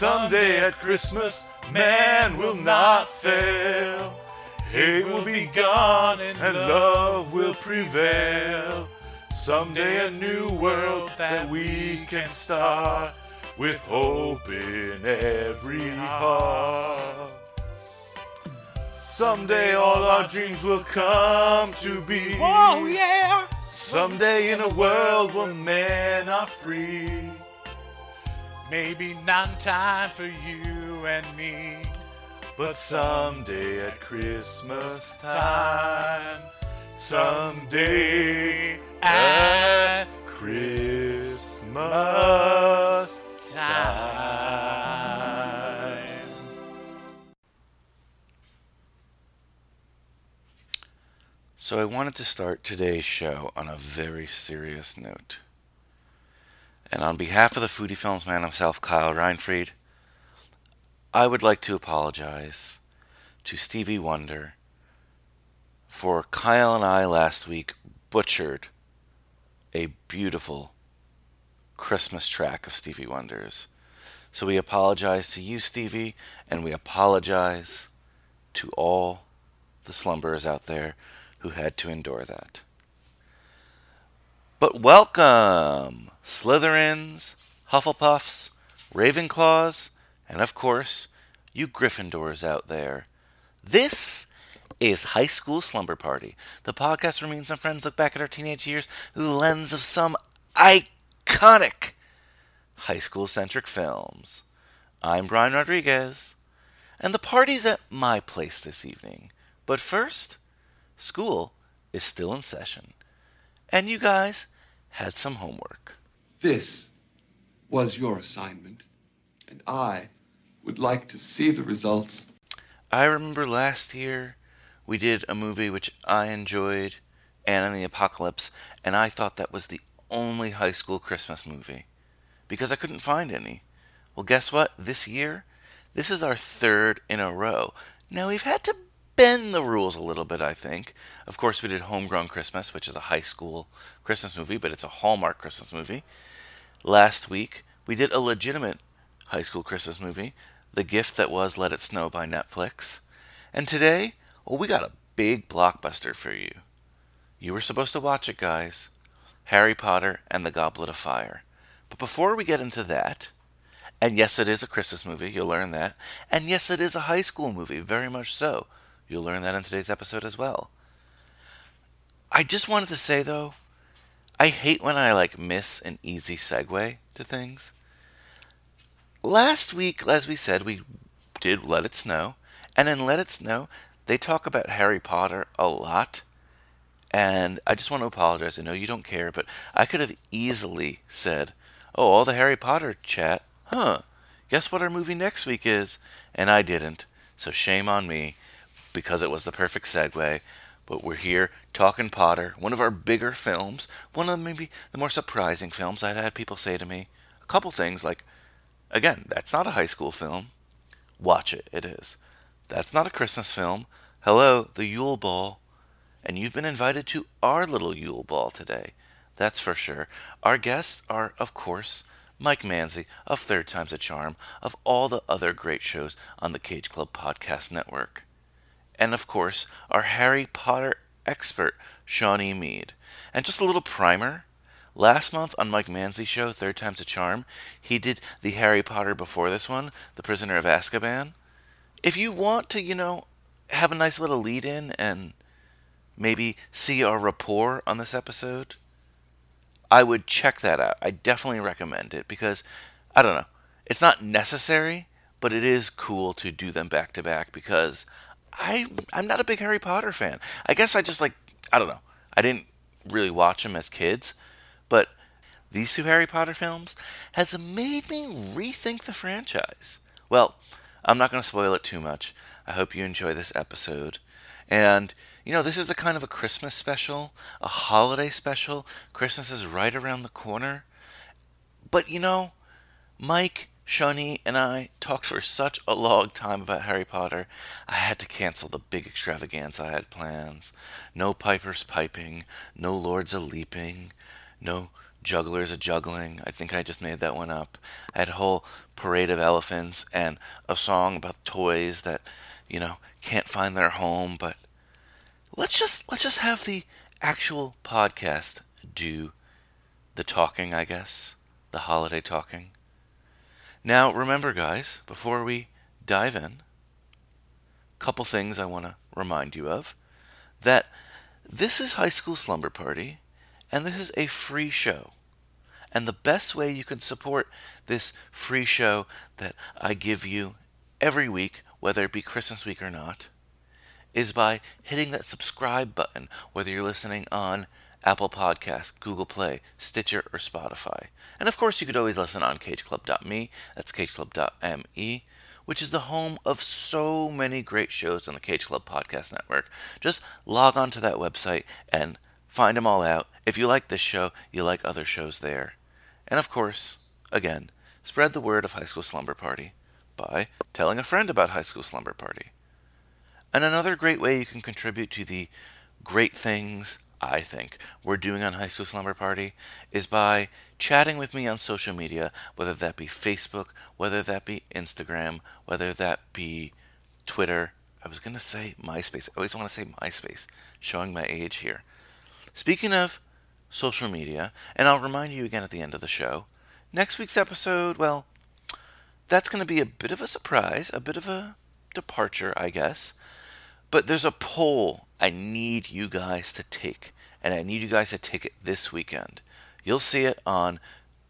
Someday at Christmas, man will not fail. Hate will be gone and love will prevail. Someday a new world that we can start with hope in every heart. Someday all our dreams will come to be. Oh yeah! Someday in a world where men are free. Maybe not in time for you and me. But someday at Christmas time, someday at Christmas time. So I wanted to start today's show on a very serious note. And on behalf of the Foodie Films man himself, Kyle Reinfried, I would like to apologize to Stevie Wonder for Kyle and I last week butchered a beautiful Christmas track of Stevie Wonder's. So we apologize to you, Stevie, and we apologize to all the slumberers out there who had to endure that. But welcome, Slytherins, Hufflepuffs, Ravenclaws, and of course, you Gryffindors out there. This is High School Slumber Party, the podcast where me and some friends look back at our teenage years through the lens of some iconic high school centric films. I'm Brian Rodriguez, and the party's at my place this evening. But first, school is still in session, and you guys had some homework. This was your assignment, and I would like to see the results. I remember last year we did a movie which I enjoyed, Anna and the Apocalypse, and I thought that was the only high school Christmas movie because I couldn't find any. Well, guess what? This year, this is our third in a row. Now, we've had to bend the rules a little bit, I think. Of course, we did Homegrown Christmas, which is a high school Christmas movie, but it's a Hallmark Christmas movie. Last week, we did a legitimate high school Christmas movie, The Gift That Was Let It Snow by Netflix. And today, well, we got a big blockbuster for you. You were supposed to watch it, guys Harry Potter and the Goblet of Fire. But before we get into that, and yes, it is a Christmas movie, you'll learn that. And yes, it is a high school movie, very much so. You'll learn that in today's episode as well. I just wanted to say, though, I hate when I like miss an easy segue to things. Last week, as we said, we did Let It Snow, and in Let It Snow, they talk about Harry Potter a lot. And I just want to apologize. I know you don't care, but I could have easily said, Oh, all the Harry Potter chat. Huh. Guess what our movie next week is? And I didn't. So shame on me because it was the perfect segue. But we're here talking Potter, one of our bigger films, one of maybe the more surprising films. I've had people say to me a couple things like, again, that's not a high school film. Watch it, it is. That's not a Christmas film. Hello, the Yule Ball. And you've been invited to our little Yule Ball today. That's for sure. Our guests are, of course, Mike Manzi of Third Time's a Charm, of all the other great shows on the Cage Club Podcast Network. And of course, our Harry Potter expert, Shawnee Mead. And just a little primer. Last month on Mike Manzi's show, Third Time's a Charm, he did the Harry Potter before this one, The Prisoner of Azkaban. If you want to, you know, have a nice little lead in and maybe see our rapport on this episode, I would check that out. I definitely recommend it because I don't know. It's not necessary, but it is cool to do them back to back because I I'm not a big Harry Potter fan. I guess I just like I don't know. I didn't really watch them as kids, but these two Harry Potter films has made me rethink the franchise. Well, I'm not going to spoil it too much. I hope you enjoy this episode. And, you know, this is a kind of a Christmas special, a holiday special. Christmas is right around the corner. But, you know, Mike, Shawnee, and I talked for such a long time about Harry Potter, I had to cancel the big extravaganza I had plans. No pipers piping, no lords a leaping, no jugglers a juggling. I think I just made that one up. I had a whole parade of elephants and a song about toys that, you know, can't find their home, but let's just let's just have the actual podcast do the talking, I guess. The holiday talking. Now, remember guys, before we dive in, couple things I want to remind you of that this is High School Slumber Party and this is a free show. And the best way you can support this free show that I give you every week, whether it be Christmas week or not, is by hitting that subscribe button, whether you're listening on Apple Podcasts, Google Play, Stitcher, or Spotify. And of course, you could always listen on cageclub.me, that's cageclub.me, which is the home of so many great shows on the Cage Club Podcast Network. Just log on to that website and find them all out. If you like this show, you like other shows there. And of course, again, spread the word of High School Slumber Party by telling a friend about High School Slumber Party. And another great way you can contribute to the great things I think we're doing on High School Slumber Party is by chatting with me on social media, whether that be Facebook, whether that be Instagram, whether that be Twitter. I was going to say MySpace. I always want to say MySpace, showing my age here. Speaking of social media, and I'll remind you again at the end of the show, next week's episode, well, that's going to be a bit of a surprise, a bit of a departure, I guess. But there's a poll I need you guys to take, and I need you guys to take it this weekend. You'll see it on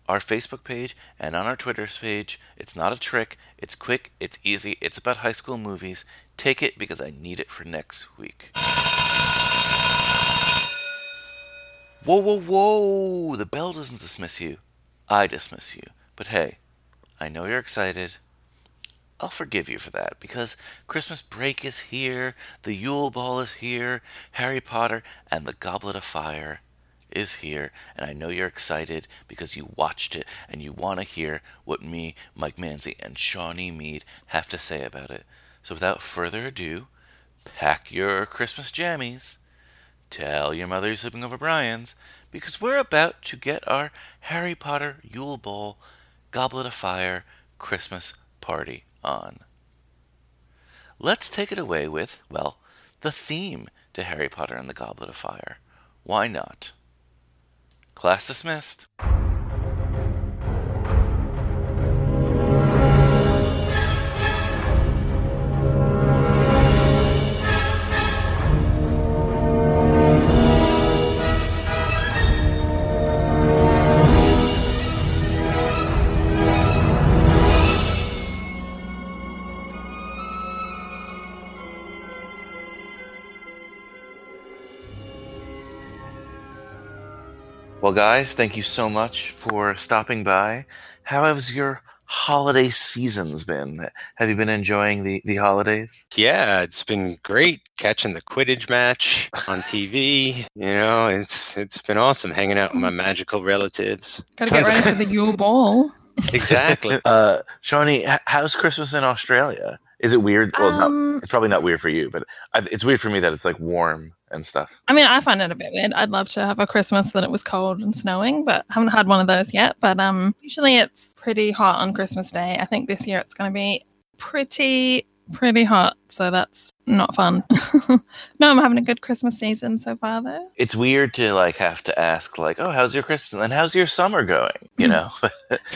our Facebook page and on our Twitter page. It's not a trick, it's quick, it's easy, it's about high school movies. Take it because I need it for next week. Whoa, whoa, whoa! The bell doesn't dismiss you. I dismiss you. But hey, I know you're excited. I'll forgive you for that because Christmas break is here, the Yule Ball is here, Harry Potter and the Goblet of Fire is here, and I know you're excited because you watched it and you want to hear what me, Mike Manzi, and Shawnee Mead have to say about it. So without further ado, pack your Christmas jammies, tell your mother you're sleeping over Brian's, because we're about to get our Harry Potter Yule Ball Goblet of Fire Christmas party on. Let's take it away with, well, the theme to Harry Potter and the Goblet of Fire. Why not? Class dismissed. Well, guys, thank you so much for stopping by. How has your holiday seasons been? Have you been enjoying the, the holidays? Yeah, it's been great catching the Quidditch match on TV. You know, it's it's been awesome hanging out with my magical relatives. Gotta get Tons of- ready for the Yule Ball. exactly. Uh, Shawnee, how's Christmas in Australia? Is it weird? Well, Um, it's probably not weird for you, but I, it's weird for me that it's like warm and stuff. I mean, I find it a bit weird. I'd love to have a Christmas that it was cold and snowing, but haven't had one of those yet. But um, usually it's pretty hot on Christmas Day. I think this year it's going to be pretty pretty hot, so that's not fun. no, I'm having a good Christmas season so far, though. It's weird to like have to ask like, "Oh, how's your Christmas?" and then "How's your summer going?" You know.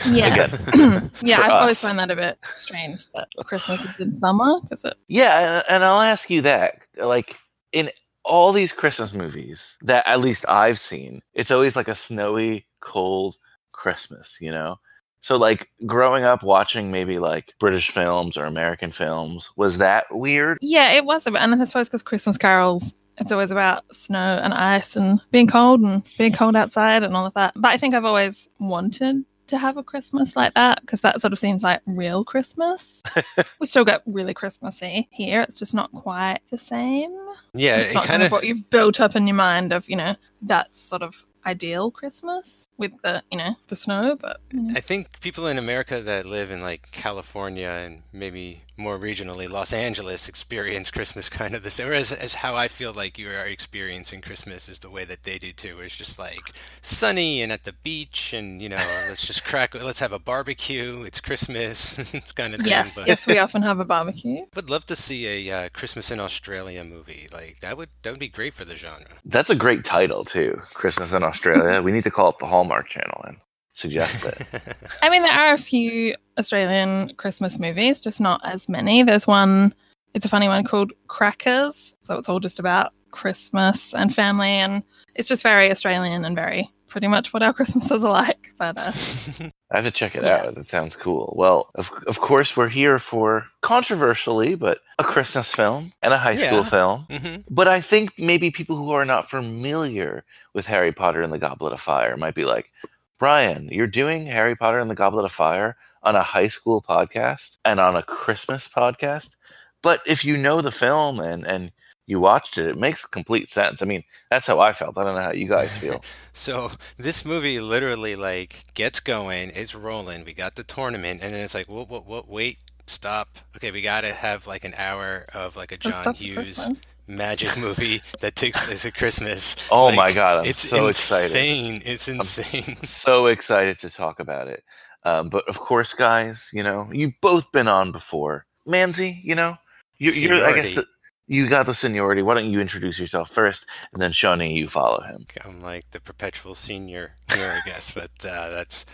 Yeah, Again, yeah. for I always us. find that a bit strange that Christmas is in summer because it. Yeah, and, and I'll ask you that. Like in all these Christmas movies that at least I've seen, it's always like a snowy, cold Christmas, you know? So like growing up watching maybe like British films or American films, was that weird? Yeah, it was a bit, and I suppose because Christmas carols, it's always about snow and ice and being cold and being cold outside and all of that. But I think I've always wanted to have a Christmas like that because that sort of seems like real Christmas. we still get really Christmassy here. It's just not quite the same. Yeah, it's it not kind of what you've built up in your mind of you know that sort of ideal Christmas with the you know the snow, but you know. I think people in America that live in like California and maybe more regionally Los Angeles experience Christmas kind of the same. Whereas as how I feel like you are experiencing Christmas is the way that they do too. It's just like sunny and at the beach and you know let's just crack let's have a barbecue. It's Christmas. it's kind of thing. yes, but yes, we often have a barbecue. would love to see a uh, Christmas in Australia movie. Like that would that would be great for the genre. That's a great title too. Christmas in Australia. We need to call up the Hallmark channel and suggest it. I mean, there are a few Australian Christmas movies, just not as many. There's one, it's a funny one called Crackers. So it's all just about Christmas and family. And it's just very Australian and very pretty much what our Christmases are like. But uh, I have to check it Yeah. out. That sounds cool. Well, of, of course, we're here for controversially, but a Christmas film and a high school Yeah. film. hmm But I think maybe people who are not familiar with Harry Potter and the Goblet of Fire might be like, Brian, you're doing Harry Potter and the Goblet of Fire on a high school podcast and on a Christmas podcast. But if you know the film and, and you watched it, it makes complete sense. I mean, that's how I felt. I don't know how you guys feel. So this movie literally like gets going, it's rolling. We got the tournament, and then it's like, what, what, what? Wait, stop. Okay, we gotta have like an hour of like a John Hughes magic movie that takes place at Christmas. Oh Like, my God, I'm it's so excited. insane. It's insane. so excited to talk about it. Um, but of course, guys, you know, you've both been on before. Manzi, you know, you, you're, I guess, the, you got the seniority. Why don't you introduce yourself first, and then Shawnee, you follow him. I'm like the perpetual senior here, I guess, but uh, that's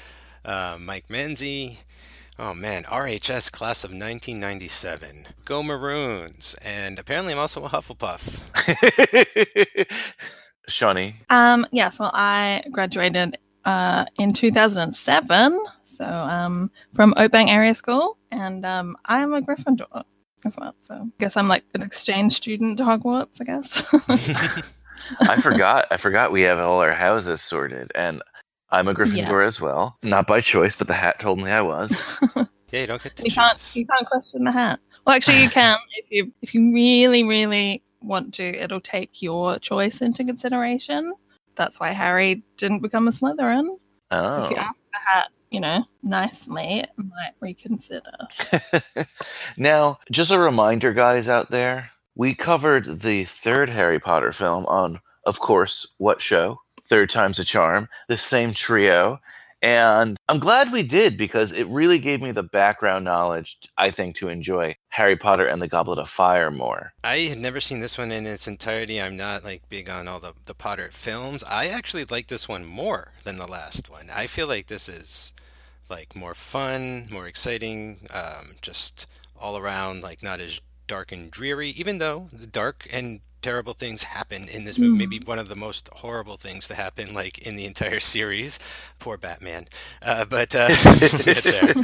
uh, Mike Manzi. Oh man, RHS class of 1997. Go Maroons! And apparently, I'm also a Hufflepuff. Shawnee, Um, yes, well, I graduated uh, in 2007. So um, from Oakbank Area School. And um, I am a Gryffindor as well. So I guess I'm like an exchange student to Hogwarts, I guess. I forgot. I forgot we have all our houses sorted, and I'm a Gryffindor as well. Not by choice, but the hat told me I was. Yeah, you don't get to you choose. can't you can't question the hat. Well, actually, you can if you if you really really want to. It'll take your choice into consideration. That's why Harry didn't become a Slytherin. So Oh. if you oh. ask the hat, you know, nicely, might reconsider. now, just a reminder, guys out there, we covered the third Harry Potter film on, of course, what show? Third Time's a Charm, the same trio. And I'm glad we did because it really gave me the background knowledge, I think, to enjoy Harry Potter and the Goblet of Fire more. I had never seen this one in its entirety. I'm not like big on all the, the Potter films. I actually like this one more than the last one. I feel like this is like more fun, more exciting, um, just all around like not as dark and dreary, even though the dark and terrible things happen in this movie. Maybe one of the most horrible things to happen like in the entire series. Poor Batman. Uh, but uh, we'll get there.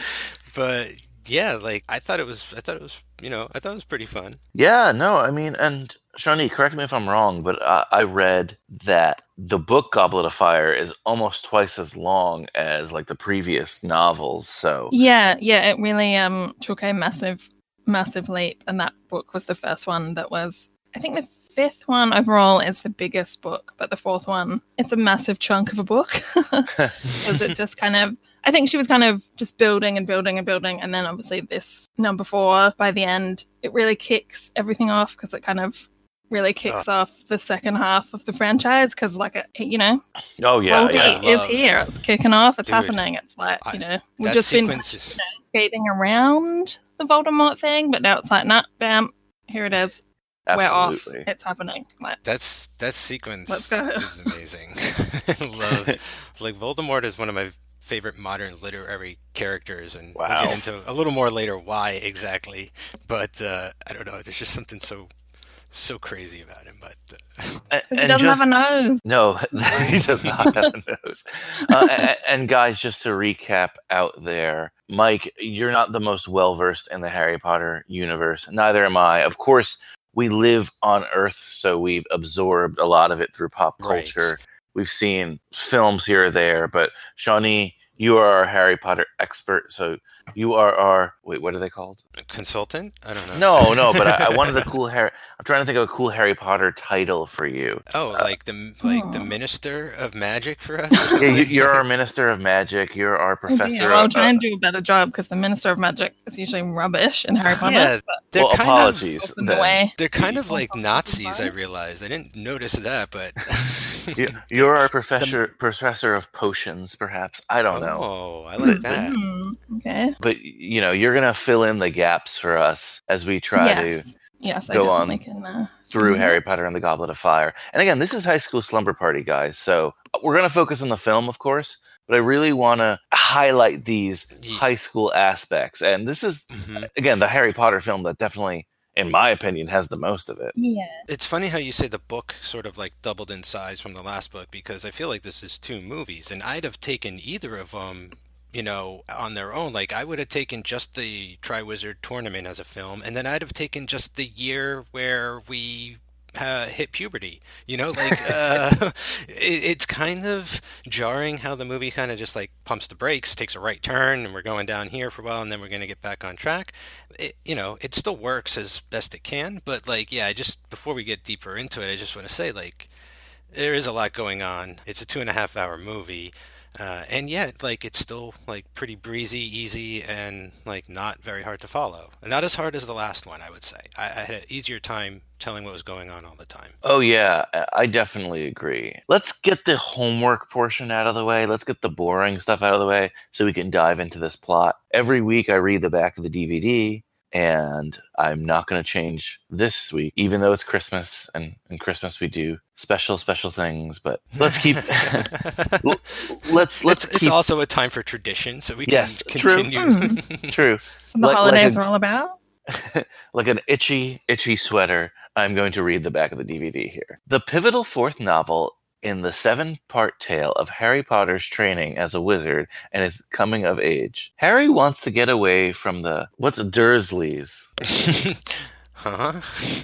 But yeah, like I thought it was I thought it was you know, I thought it was pretty fun. Yeah, no, I mean, and Shawnee, correct me if I'm wrong, but uh, I read that the book Goblet of Fire is almost twice as long as like the previous novels. So Yeah, yeah, it really um took a massive, massive leap, and that book was the first one that was. I think the fifth one overall is the biggest book, but the fourth one, it's a massive chunk of a book. Because it just kind of, I think she was kind of just building and building and building, and then obviously this number four by the end, it really kicks everything off because it kind of really kicks off the second half of the franchise because like it, you know oh yeah, Roll yeah. Beat is here it's kicking off it's Dude, happening it's like you know we've just been sequence is skating around the Voldemort thing, but now it's like, nah, bam, here it is. We're off. It's happening. Like, That's that sequence Let's go. is amazing. Love like Voldemort is one of my favorite modern literary characters, and we'll get into a little more later why exactly. But uh, I don't know. There's just something so so crazy about him. But uh, A- he and doesn't just- have a nose. No, he does not have a nose. Uh, a- and, guys, just to recap out there, Mike, you're not the most well versed in the Harry Potter universe. Neither am I. Of course, we live on Earth, so we've absorbed a lot of it through pop Right. culture. We've seen films here or there, but Shawnee, you are our Harry Potter expert, so you are our wait, what are they called? a consultant? I don't know. No, no, but I, I wanted a cool Harry. I'm trying to think of a cool Harry Potter title for you. Oh, like the like the minister of magic for us. Or Yeah, something? you, you're our minister of magic. You're our professor. Well, I'll of, try uh, and do a better job because the Minister of Magic is usually rubbish in Harry Potter. Yeah, they're well, kind apologies. it's in the way. Of, they're kind of like Nazis. I realized. I didn't notice that, but You, you're our professor, professor of potions, perhaps. I don't know, Oh, I like that. Hmm, okay. But you know, you're gonna fill in the gaps for us as we try to yes. Yes, I go on can. Uh, through Mhm. Harry Potter and the Goblet of Fire. And again, this is High School Slumber Party, guys. So we're gonna focus on the film, of course, but I really want to highlight these Ye- high school aspects. And this is Mhm. again the Harry Potter film that definitely, in my opinion, has the most of it. yeah. It's funny how you say the book sort of like doubled in size from the last book because I feel like this is two movies, and I'd have taken either of them, you know, on their own. Like I would have taken just the Triwizard Tournament as a film, and then I'd have taken just the year where we. Uh, hit puberty, you know, like uh, it, it's kind of jarring how the movie kind of just like pumps the brakes, takes a right turn, and we're going down here for a while, and then we're going to get back on track it, you know, it still works as best it can, but like, yeah, I just before we get deeper into it, I just want to say like, there is a lot going on. It's a two and a half hour movie, uh, and yet like it's still like pretty breezy, easy, and like not very hard to follow. Not as hard as the last one, I would say. I, I had an easier time telling what was going on all the time. Oh yeah, I definitely agree. Let's get the homework portion out of the way. Let's get the boring stuff out of the way so we can dive into this plot. Every week I read the back of the DVD and I'm not going to change this week even though it's Christmas and in Christmas we do special special things, but let's keep let's let's it's, it's also a time for tradition, so we can Yes, true. continue. Mm-hmm. true. The Like- like holidays a- are all about. like an itchy, itchy sweater, I'm going to read the back of the DVD here. The pivotal fourth novel in the seven part tale of Harry Potter's training as a wizard and his coming of age. Harry wants to get away from the, what's Dursleys? huh?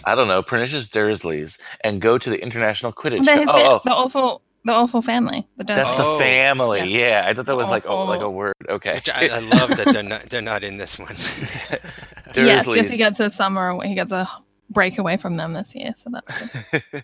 I don't know, pernicious Dursleys, and go to the International Quidditch. The, Co- oh, oh, the awful, the awful family. The that's the Oh, family. yeah. Yeah. I thought that was like, oh, like a word. Okay. Which I, I love that they're not they're not in this one. yes, yes, Dursleys. he gets a summer. He gets a break away from them this year. So that's good.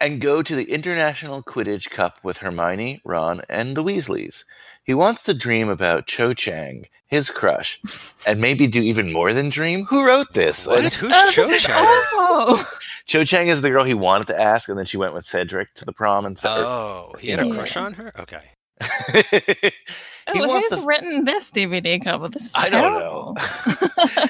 And go to the International Quidditch Cup with Hermione, Ron, and the Weasleys. He wants to dream about Cho Chang, his crush, and maybe do even more than dream. Who wrote this? what? Who's Oh, Cho Chang? awful. Cho Chang is the girl he wanted to ask, and then she went with Cedric to the prom and stuff. Oh, he had a Yeah. crush on her. Okay. he Oh, wants who's to written this DVD cover? This is I don't know.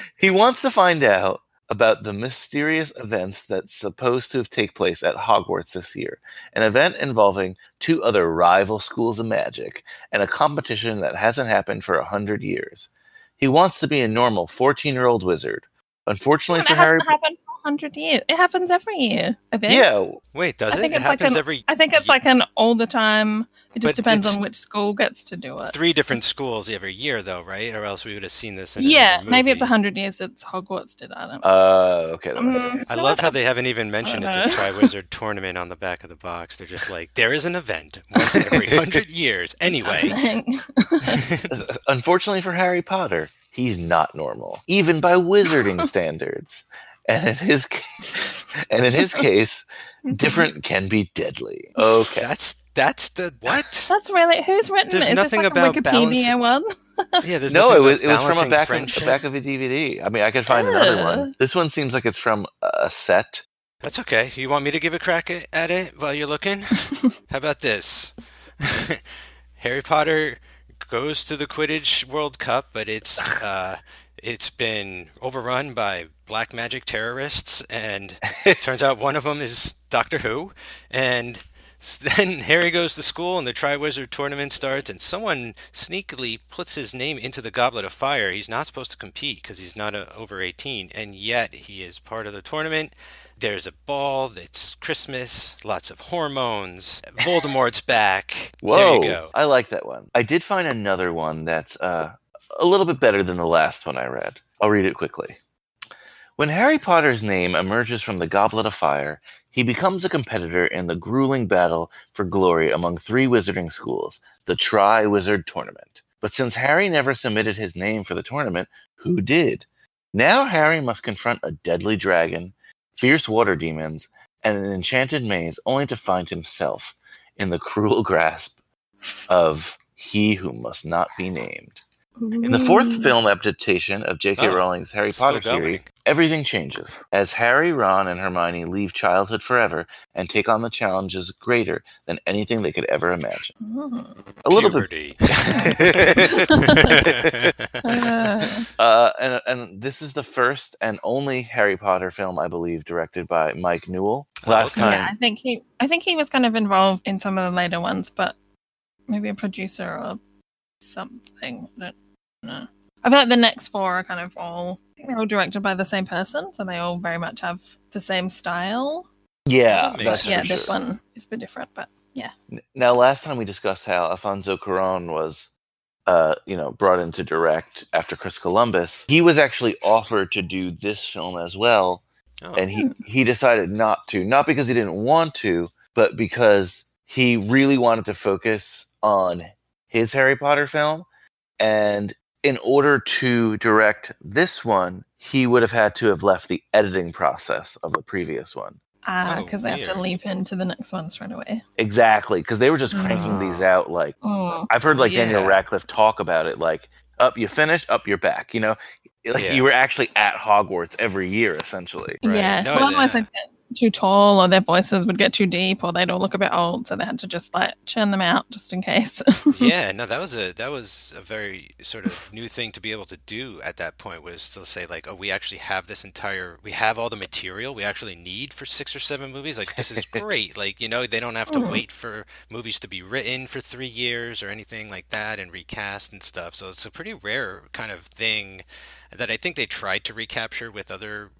he wants to find out about the mysterious events that's supposed to have take place at Hogwarts this year. An event involving two other rival schools of magic and a competition that hasn't happened for a hundred years. He wants to be a normal 14-year-old wizard. Unfortunately for Harry hasn't happened for hundred years. It happens every year. I think. Yeah, Wait, does I it? think It it's like happens an- every I think it's like an all the time. It just But depends on which school gets to do it. three different schools every year, though, right? Or else we would have seen this. In Yeah, another maybe it's a hundred years since Hogwarts did. I don't. uh okay. that makes sense. I love how they haven't even mentioned it's a know. Triwizard tournament on the back of the box. They're just like, there is an event once every hundred years. Anyway, Unfortunately for Harry Potter, he's not normal, even by wizarding standards. And in his and in his case, different can be deadly. Okay. that's that's the what? That's really who's written There's it? Is nothing this like about a Wikipedia one? Yeah, there's no, it was it was from a back of, friendship. a back of a DVD. I mean, I could find another one. This one seems like it's from a set. That's okay. You want me to give a crack at- at it while you're looking? How about this? Harry Potter goes to the Quidditch World Cup, but it's uh, it's been overrun by black magic terrorists, and it turns out one of them is Doctor Who. And then Harry goes to school, and the Triwizard tournament starts, and someone sneakily puts his name into the Goblet of Fire. He's not supposed to compete because he's not uh over 18, and yet he is part of the tournament. There's a ball. It's Christmas. Lots of hormones. Voldemort's back. Whoa, There you go. I like that one. I did find another one that's uh, a little bit better than the last one I read. I'll read it quickly. When Harry Potter's name emerges from the Goblet of Fire, he becomes a competitor in the grueling battle for glory among three wizarding schools, the Tri Wizard Tournament. But since Harry never submitted his name for the tournament, who did? Now Harry must confront a deadly dragon, fierce water demons, and an enchanted maze only to find himself in the cruel grasp of he who must not be named. In the fourth film adaptation of J.K. Oh, Rowling's Harry Potter series, everything changes as Harry, Ron, and Hermione leave childhood forever and take on the challenges greater than anything they could ever imagine. Oh. A little bit. Puberty. Uh, Uh, and, and this is the first and only Harry Potter film, I believe, directed by Mike Newell. Oh, Last okay. time, yeah, I think he, I think he was kind of involved in some of the later ones, but maybe a producer or something. I don't know. I feel like the next four are kind of all, I think they're all directed by the same person, so they all very much have the same style. yeah, That that's yeah, for this sure. one is a bit different, but yeah. Now, last time we discussed how Alfonso Cuarón was, uh, you know, brought in to direct after Chris Columbus. He was actually offered to do this film as well, Oh. and he he decided not to. Not because he didn't want to, but because he really wanted to focus on his Harry Potter film. And in order to direct this one, he would have had to have left the editing process of the previous one. Ah, Oh, because they have to leap into the next one straight away. Exactly, because they were just cranking these out like Oh, I've heard like Daniel Radcliffe talk about it, like up you finish, up you're back. You know, like Yeah. you were actually at Hogwarts every year, essentially. Right. yeah. No, well, otherwise, yeah. they'd get too tall, or their voices would get too deep, or they'd all look a bit old, so they had to just like churn them out just in case. yeah, no, that was a that was a very sort of new thing to be able to do at that point was to say like, oh, we actually have this entire, we have all the material we actually need for six or seven movies. Like this is great. like you know, they don't have to Mhm. wait for movies to be written for three years or anything like that and recast and stuff. So it's a pretty rare kind of thing that I think they tried to recapture with other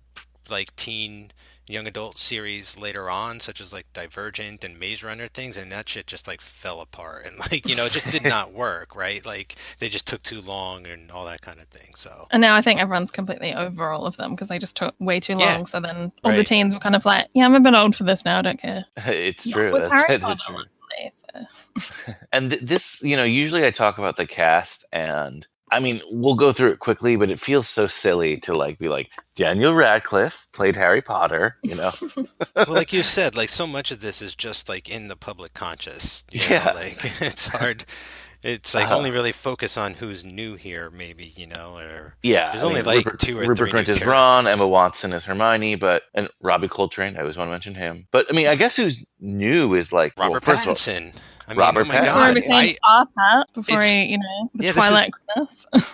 like teen young adult series later on, such as like Divergent and Maze Runner things, and that shit just like fell apart and like you know it just did not work, right? Like they just took too long and all that kind of thing. So and now I think everyone's completely over all of them because they just took way too Yeah. long. So then all the teens were kind of like, "Yeah, I'm a bit old for this now. I don't care." it's true. with That's Harry it. It's true. And th- this, you know, usually I talk about the cast, and I mean, we'll go through it quickly, but it feels so silly to like be like Daniel Radcliffe played Harry Potter. You know, well, like you said, like so much of this is just like in the public conscious. You know? Yeah. like it's hard. It's like Uh-huh. only really focus on who's new here, maybe you know, or yeah. There's I only, like, Rupert, two or Rupert three Grint is. Ron, Emma Watson is Hermione, but and Robbie Coltrane. I always want to mention him. But I mean, I guess who's new is like well, Robert first of all, Pattinson. I mean, Robert oh my Pattinson. Before god, he became I, our Pat, before it's- he, you know, the Yeah, this is- Twilight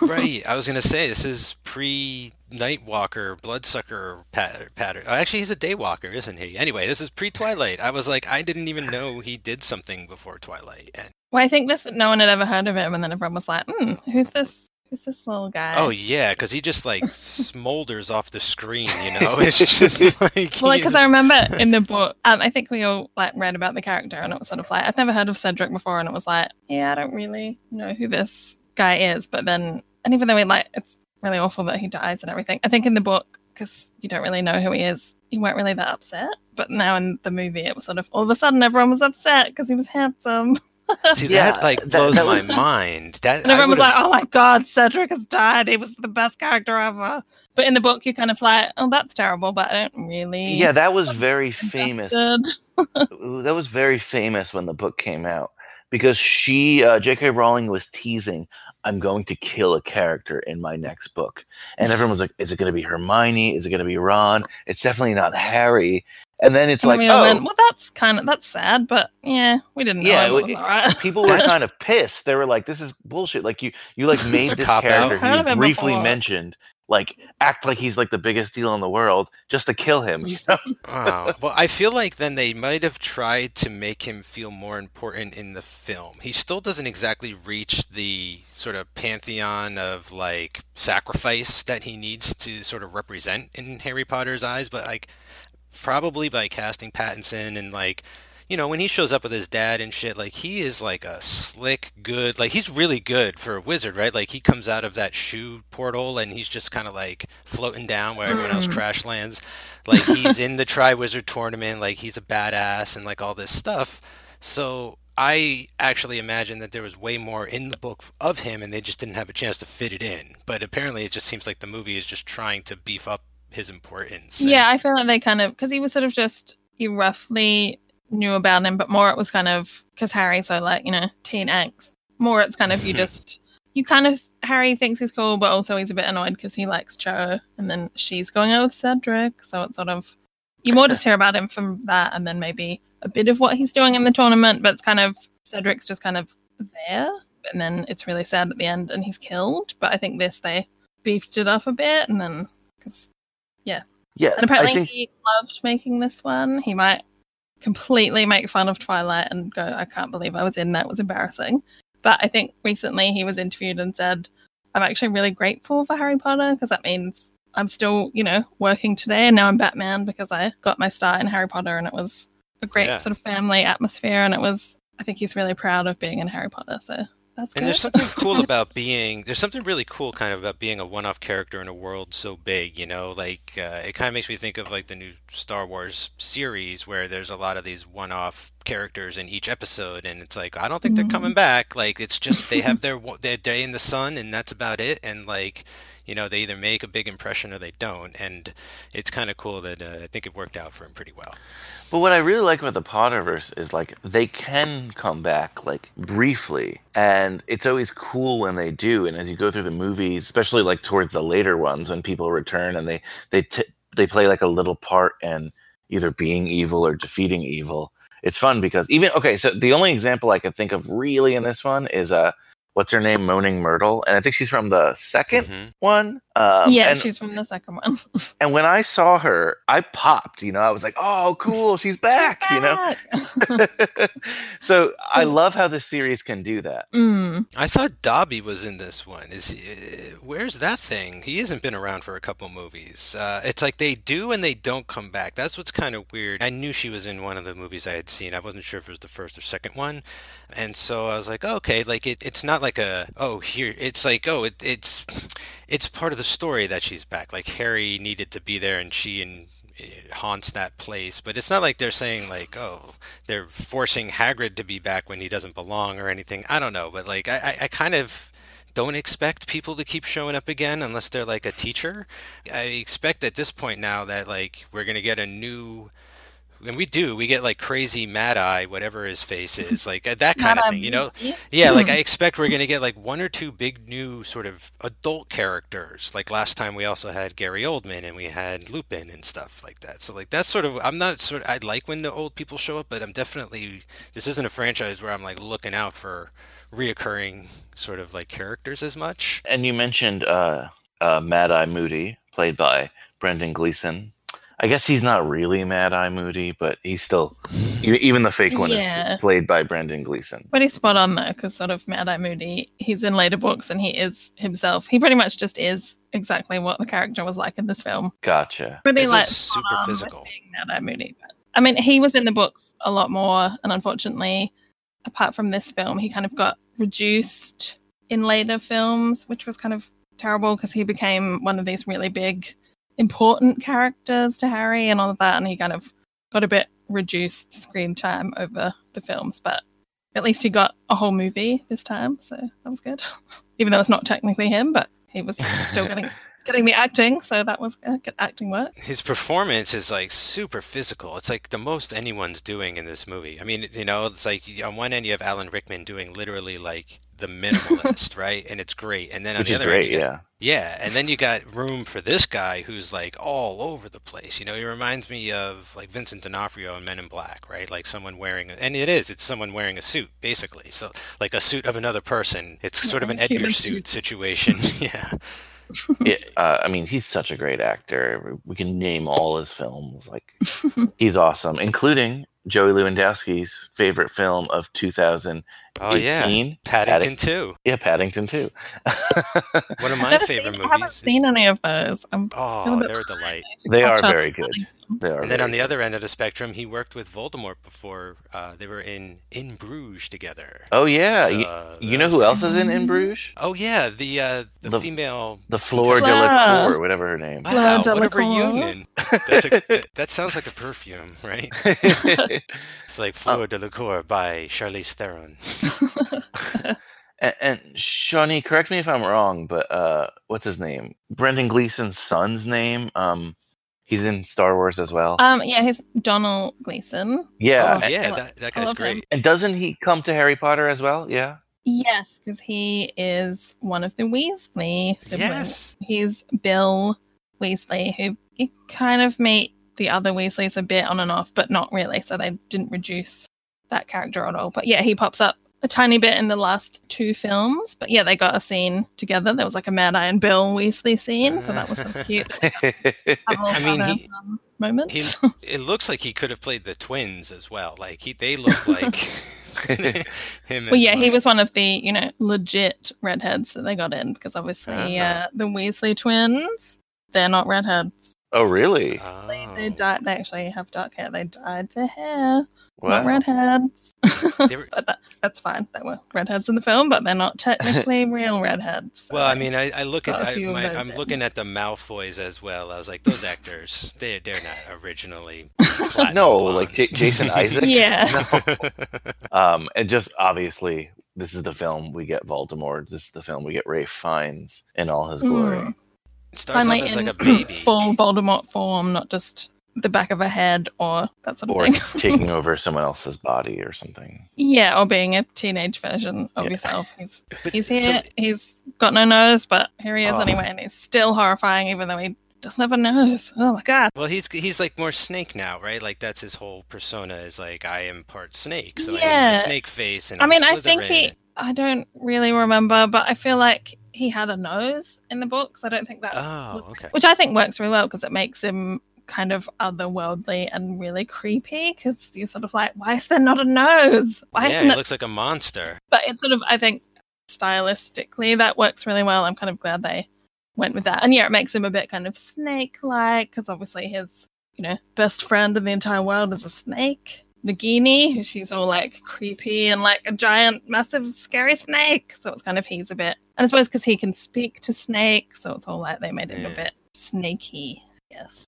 right. I was gonna say this is pre Nightwalker, Bloodsucker pat- pattern. Oh, actually, he's a Daywalker, isn't he? Anyway, this is pre Twilight. I was like, I didn't even know he did something before Twilight. And Well, I think this no one had ever heard of him, and then everyone was like, hmm, "Who's this? Who's this little guy?" oh yeah, because he just like smolders off the screen. You know, it's just like Well, because I remember in the book, um, I think we all like read about the character, and it was sort of like I'd never heard of Cedric before, and it was like, yeah, I don't really know who this guy is. But then, and even though we like, it's really awful that he dies and everything. I think in the book, because you don't really know who he is, you weren't really that upset. But now in the movie, it was sort of all of a sudden everyone was upset because he was handsome, See Yeah, that like that- blows that my mind. That and everyone was like, "Oh my god, Cedric has died. He was the best character ever." But in the book, you're kind of like, "Oh, that's terrible," but I don't really. yeah, that was very famous. that was very famous when the book came out because she uh, j.k rowling was teasing i'm going to kill a character in my next book and everyone was like is it going to be hermione is it going to be ron it's definitely not harry and then it's And like we all oh went, well, that's kind of that's sad, but yeah, we didn't know. Yeah, it was it- all right. people were kind of pissed they were like this is bullshit like you you like made this character who you briefly before. mentioned like act like he's like the biggest deal in the world just to kill him. You know? Oh, well, I feel like then they might have tried to make him feel more important in the film. He still doesn't exactly reach the sort of pantheon of like sacrifice that he needs to sort of represent in Harry Potter's eyes, but like probably by casting Pattinson and like you know, when he shows up with his dad and shit, like he is like a slick, good, like he's really good for a wizard, right? Like he comes out of that shoe portal and he's just kind of like floating down where everyone else Mm. crash lands. Like he's in the Tri Wizard tournament, like he's a badass and like all this stuff. So I actually imagine that there was way more in the book of him and they just didn't have a chance to fit it in. But apparently it just seems like the movie is just trying to beef up his importance. and- Yeah, I feel like they kind of because he was sort of just you roughly knew about him, but more it was kind of because Harry's so like you know teen angst. More it's kind of you just you kind of Harry thinks he's cool, but also he's a bit annoyed because he likes Cho, and then she's going out with Cedric, so it's sort of you more just hear about him from that, and then maybe a bit of what he's doing in the tournament, but it's kind of Cedric's just kind of there, and then it's really sad at the end, and he's killed. But I think this they beefed it up a bit, and then because Yeah, Yeah. and apparently think he loved making this one. He might completely make fun of Twilight and go, I can't believe I was in that. It was embarrassing. But I think recently he was interviewed and said, I'm actually really grateful for Harry Potter because that means I'm still, you know, working today and now I'm Batman because I got my start in Harry Potter and it was a great Yeah. sort of family atmosphere and it was I think he's really proud of being in Harry Potter. So that's good. And there's something cool about being there's something really cool kind of about being a one-off character in a world so big, you know, like uh, it kind of makes me think of like the new Star Wars series where there's a lot of these one-off characters in each episode and it's like I don't think they're coming back. Like it's just they have their their day in the sun and that's about it and like you know, they either make a big impression or they don't and it's kind of cool that uh, I think it worked out for him pretty well. But what I really like about the Potterverse is like they can come back like briefly, and it's always cool when they do. And as you go through the movies, especially like towards the later ones, when people return and they they t- they play like a little part in either being evil or defeating evil. It's fun because even okay, so the only example I could think of really in this one is uh what's her name, Moaning Myrtle, and I think she's from the 2nd Mhm. one. Um, yeah, and, she's from the second one. and when I saw her, I popped. You know, I was like, "Oh, cool, she's back!" You know. so I love how the series can do that. mm. I thought Dobby was in this one. Is he, uh, where's that thing? He hasn't been around for a couple movies. Uh, it's like they do and they don't come back. That's what's kind of weird. I knew she was in one of the movies I had seen. I wasn't sure if it was the first or second one, and so I was like, okay, like it, it's not like a oh here. It's like oh it, it's it's part of the story that she's back. Like Harry needed to be there, and she and it haunts that place. But it's not like they're saying like, oh, they're forcing Hagrid to be back when he doesn't belong or anything. I don't know, but like I, I, I kind of don't expect people to keep showing up again unless they're like a teacher. I expect at this point now that like we're gonna get a new and we do. We get like crazy mad eye whatever his face is like that kind of thing you know? yeah like i expect we're going to get like one or two big new sort of adult characters. Like last time we also had gary oldman and we had lupin and stuff like that. So like that's sort of i'm not sort of i like when the old people show up but i'm definitely this isn't a franchise where i'm like looking out for reoccurring sort of like characters as much. And you mentioned uh, uh, Mad Eye Moody, played by Brendan Gleeson. I guess he's not really Mad Eye Moody, but he's still e- even the fake one Yeah. is played by Brendan Gleeson. Pretty spot on though, because sort of Mad Eye Moody, he's in later books and he is himself. He pretty much just is exactly what the character was like in this film. Gotcha. Pretty This is like super spot on with physical. being Mad Eye Moody. But, I mean, he was in the books a lot more, and unfortunately, apart from this film, he kind of got reduced in later films, which was kind of terrible because he became one of these really big, important characters to Harry and all of that, and he kind of got a bit reduced screen time over the films, but at least he got a whole movie this time, so that was good. Even though it's not technically him, but he was still getting getting the acting, so that was uh, good acting work. his performance is like super physical. It's like the most anyone's doing in this movie. I mean, you know, it's like on one end you have Alan Rickman doing literally like the minimalist, right? And it's great. And then on Which the other great, end, you got- yeah. yeah, and then you got room for this guy who's like all over the place. You know, he reminds me of like Vincent D'Onofrio in Men in Black, right? Like someone wearing, a, and it is, it's someone wearing a suit, basically. So like a suit of another person. It's sort of an Edgar suit suit. situation. yeah. It, uh, I mean, he's such a great actor. We can name all his films. Like, he's awesome, including Joey Lewandowski's favorite film of 2018. Oh yeah, Paddington Two. Yeah, Paddington Two. One of my favorite seen, movies. I haven't is- seen any of those. I'm oh, feeling a bit they're a delight. they are very good. They are. And then on very the other end of the spectrum, he worked with Voldemort before. Uh, they were in In Bruges together. Oh yeah, you, So, you that know who else is in In Bruges? Oh yeah, the uh, the, The- female. The Fleur de la Fleur. Cour, whatever her name. Wow, Fleur de what a reunion! That's a, that, that sounds like a perfume, right? It's like Fleur de la Cour by Charlize Theron. and, and Shawnee, correct me if I'm wrong, but uh, what's his name? Brendan Gleeson's son's name. Um, he's in Star Wars as well. Um, yeah, he's Donald Gleeson. yeah, Oh, and, yeah, I that, that guy's love him. great. and doesn't he come to Harry Potter as well? Yeah. Yes, because he is one of the Weasley siblings. Yes. He's Bill Weasley, who you kind of meet the other Weasleys a bit on and off, but not really. So they didn't reduce that character at all. But yeah, he pops up a tiny bit in the last two films. But yeah, they got a scene together. There was like a Mad Eye and Bill Weasley scene, so that was a cute I mean, kind of, he- um, moment. He, it looks like he could have played the twins as well. Like he, they look like him. Well, as yeah, he was one of the you know legit redheads that they got in because obviously Uh-huh. uh, the Weasley twins they're not redheads. oh, really? They, they Oh. They actually have dark hair. They dyed their hair, Wow. not redheads. But that, that's fine. They were redheads in the film, but they're not technically real redheads. so- Well, I mean, I, I look at Got a I, few of my, I'm in. looking at the Malfoys as well. I was like, those actors, they they're not originally. platinum No, like J- Jason Isaacs. Yeah. Um, and just obviously, this is the film we get Voldemort. This is the film we get Ralph Fiennes in all his glory. Mm. Starts finally off as in like a baby. full Voldemort form, not just the back of a head or that sort of Or thing. taking over someone else's body or something. Yeah, or being a teenage version of Yeah. yourself. He's But- he's so- here. he's got no nose, but here he is Oh. anyway, and he's still horrifying, even though he doesn't have a nose. Oh my god! Well, he's he's like more snake now, right? Like that's his whole persona is like I am part snake, so I Yeah. have a snake face and I I'm mean, I think he. I don't really remember, but I feel like he had a nose in the books. I don't think that, Oh, okay. which I think works really well because it makes him kind of otherworldly and really creepy. Because you're sort of like, why is there not a nose? Why yeah, isn't it looks like a monster. but it's sort of I think stylistically that works really well. I'm kind of glad they went with that, and yeah, it makes him a bit kind of snake-like because obviously his you know best friend in the entire world is a snake, Nagini. Who she's all like creepy and like a giant, massive, scary snake. So it's kind of he's a bit, and I suppose because he can speak to snakes, so it's all like they made him a bit snaky. Yes.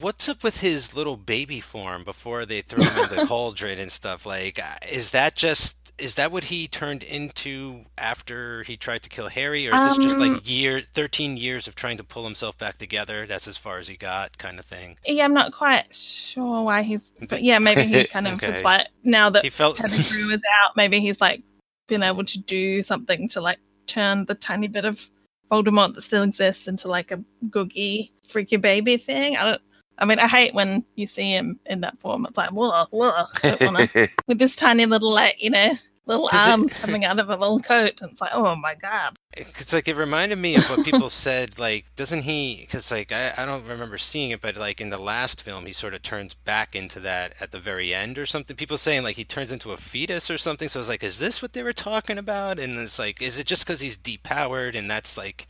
What's up with his little baby form before they throw him in the cauldron and stuff? Like, uh, is that just is that what he turned into after he tried to kill Harry, or is this just Um, like year thirteen years of trying to pull himself back together? That's as far as he got, kind of thing. Yeah, I'm not quite sure why he's, but yeah, maybe he kind of Okay. it's like now that He felt Pettigrew is out, maybe he's like been able to do something to like turn the tiny bit of Voldemort that still exists into like a googie freaky baby thing. I don't. I mean, I hate when you see him in that form. It's like, whoa, whoa, I don't wanna- with this tiny little like you know little 'Cause it- arms coming out of a little coat, and it's like, oh my god. It's like it reminded me of what people said. Like, doesn't he? Because like I, I don't remember seeing it, but like in the last film, he sort of turns back into that at the very end or something. People saying like he turns into a fetus or something. So I was like, is this what they were talking about? And it's like, is it just because he's depowered and that's like,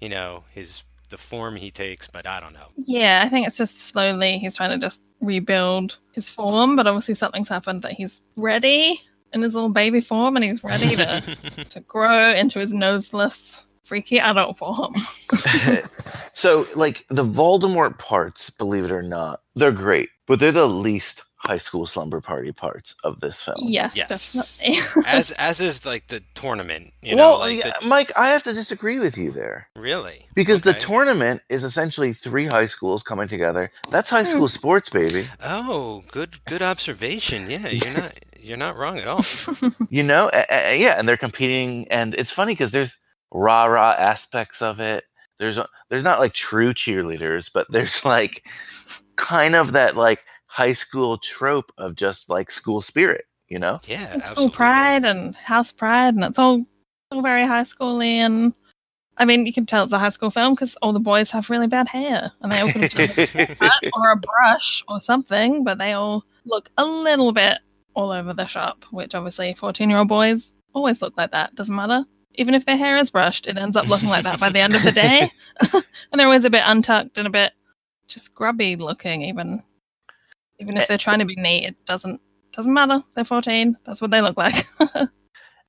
you know, his the form he takes? But I don't know. Yeah, I think it's just slowly he's trying to just rebuild his form, but obviously something's happened that he's ready in his little baby form and he's ready to, to grow into his noseless, freaky adult form. so, like the Voldemort parts, believe it or not, they're great, but they're the least high school slumber party parts of this film. yes, Yes. definitely. as as is like the tournament. You know, well, like yeah, the, Mike, I have to disagree with you there really because the tournament is essentially three high schools coming together. That's high school hmm. sports, baby. Oh, good good observation. Yeah, you're not you're not wrong at all. You know, A- a- yeah, and they're competing, and it's funny because there's rah rah aspects of it. There's there's not like true cheerleaders, but there's like kind of that like high school trope of just like school spirit. You know, Yeah, it's all absolutely. pride and house pride, and it's all, all very high schooly and I mean, you can tell it's a high school film because all the boys have really bad hair and they all could have a cut or a brush or something, but they all look a little bit all over the shop, which obviously 14 year old boys always look like that. Doesn't matter. Even if their hair is brushed, it ends up looking like that by the end of the day. and they're always a bit untucked and a bit just grubby looking, even even if they're trying to be neat, it doesn't doesn't matter. They're 14. That's what they look like.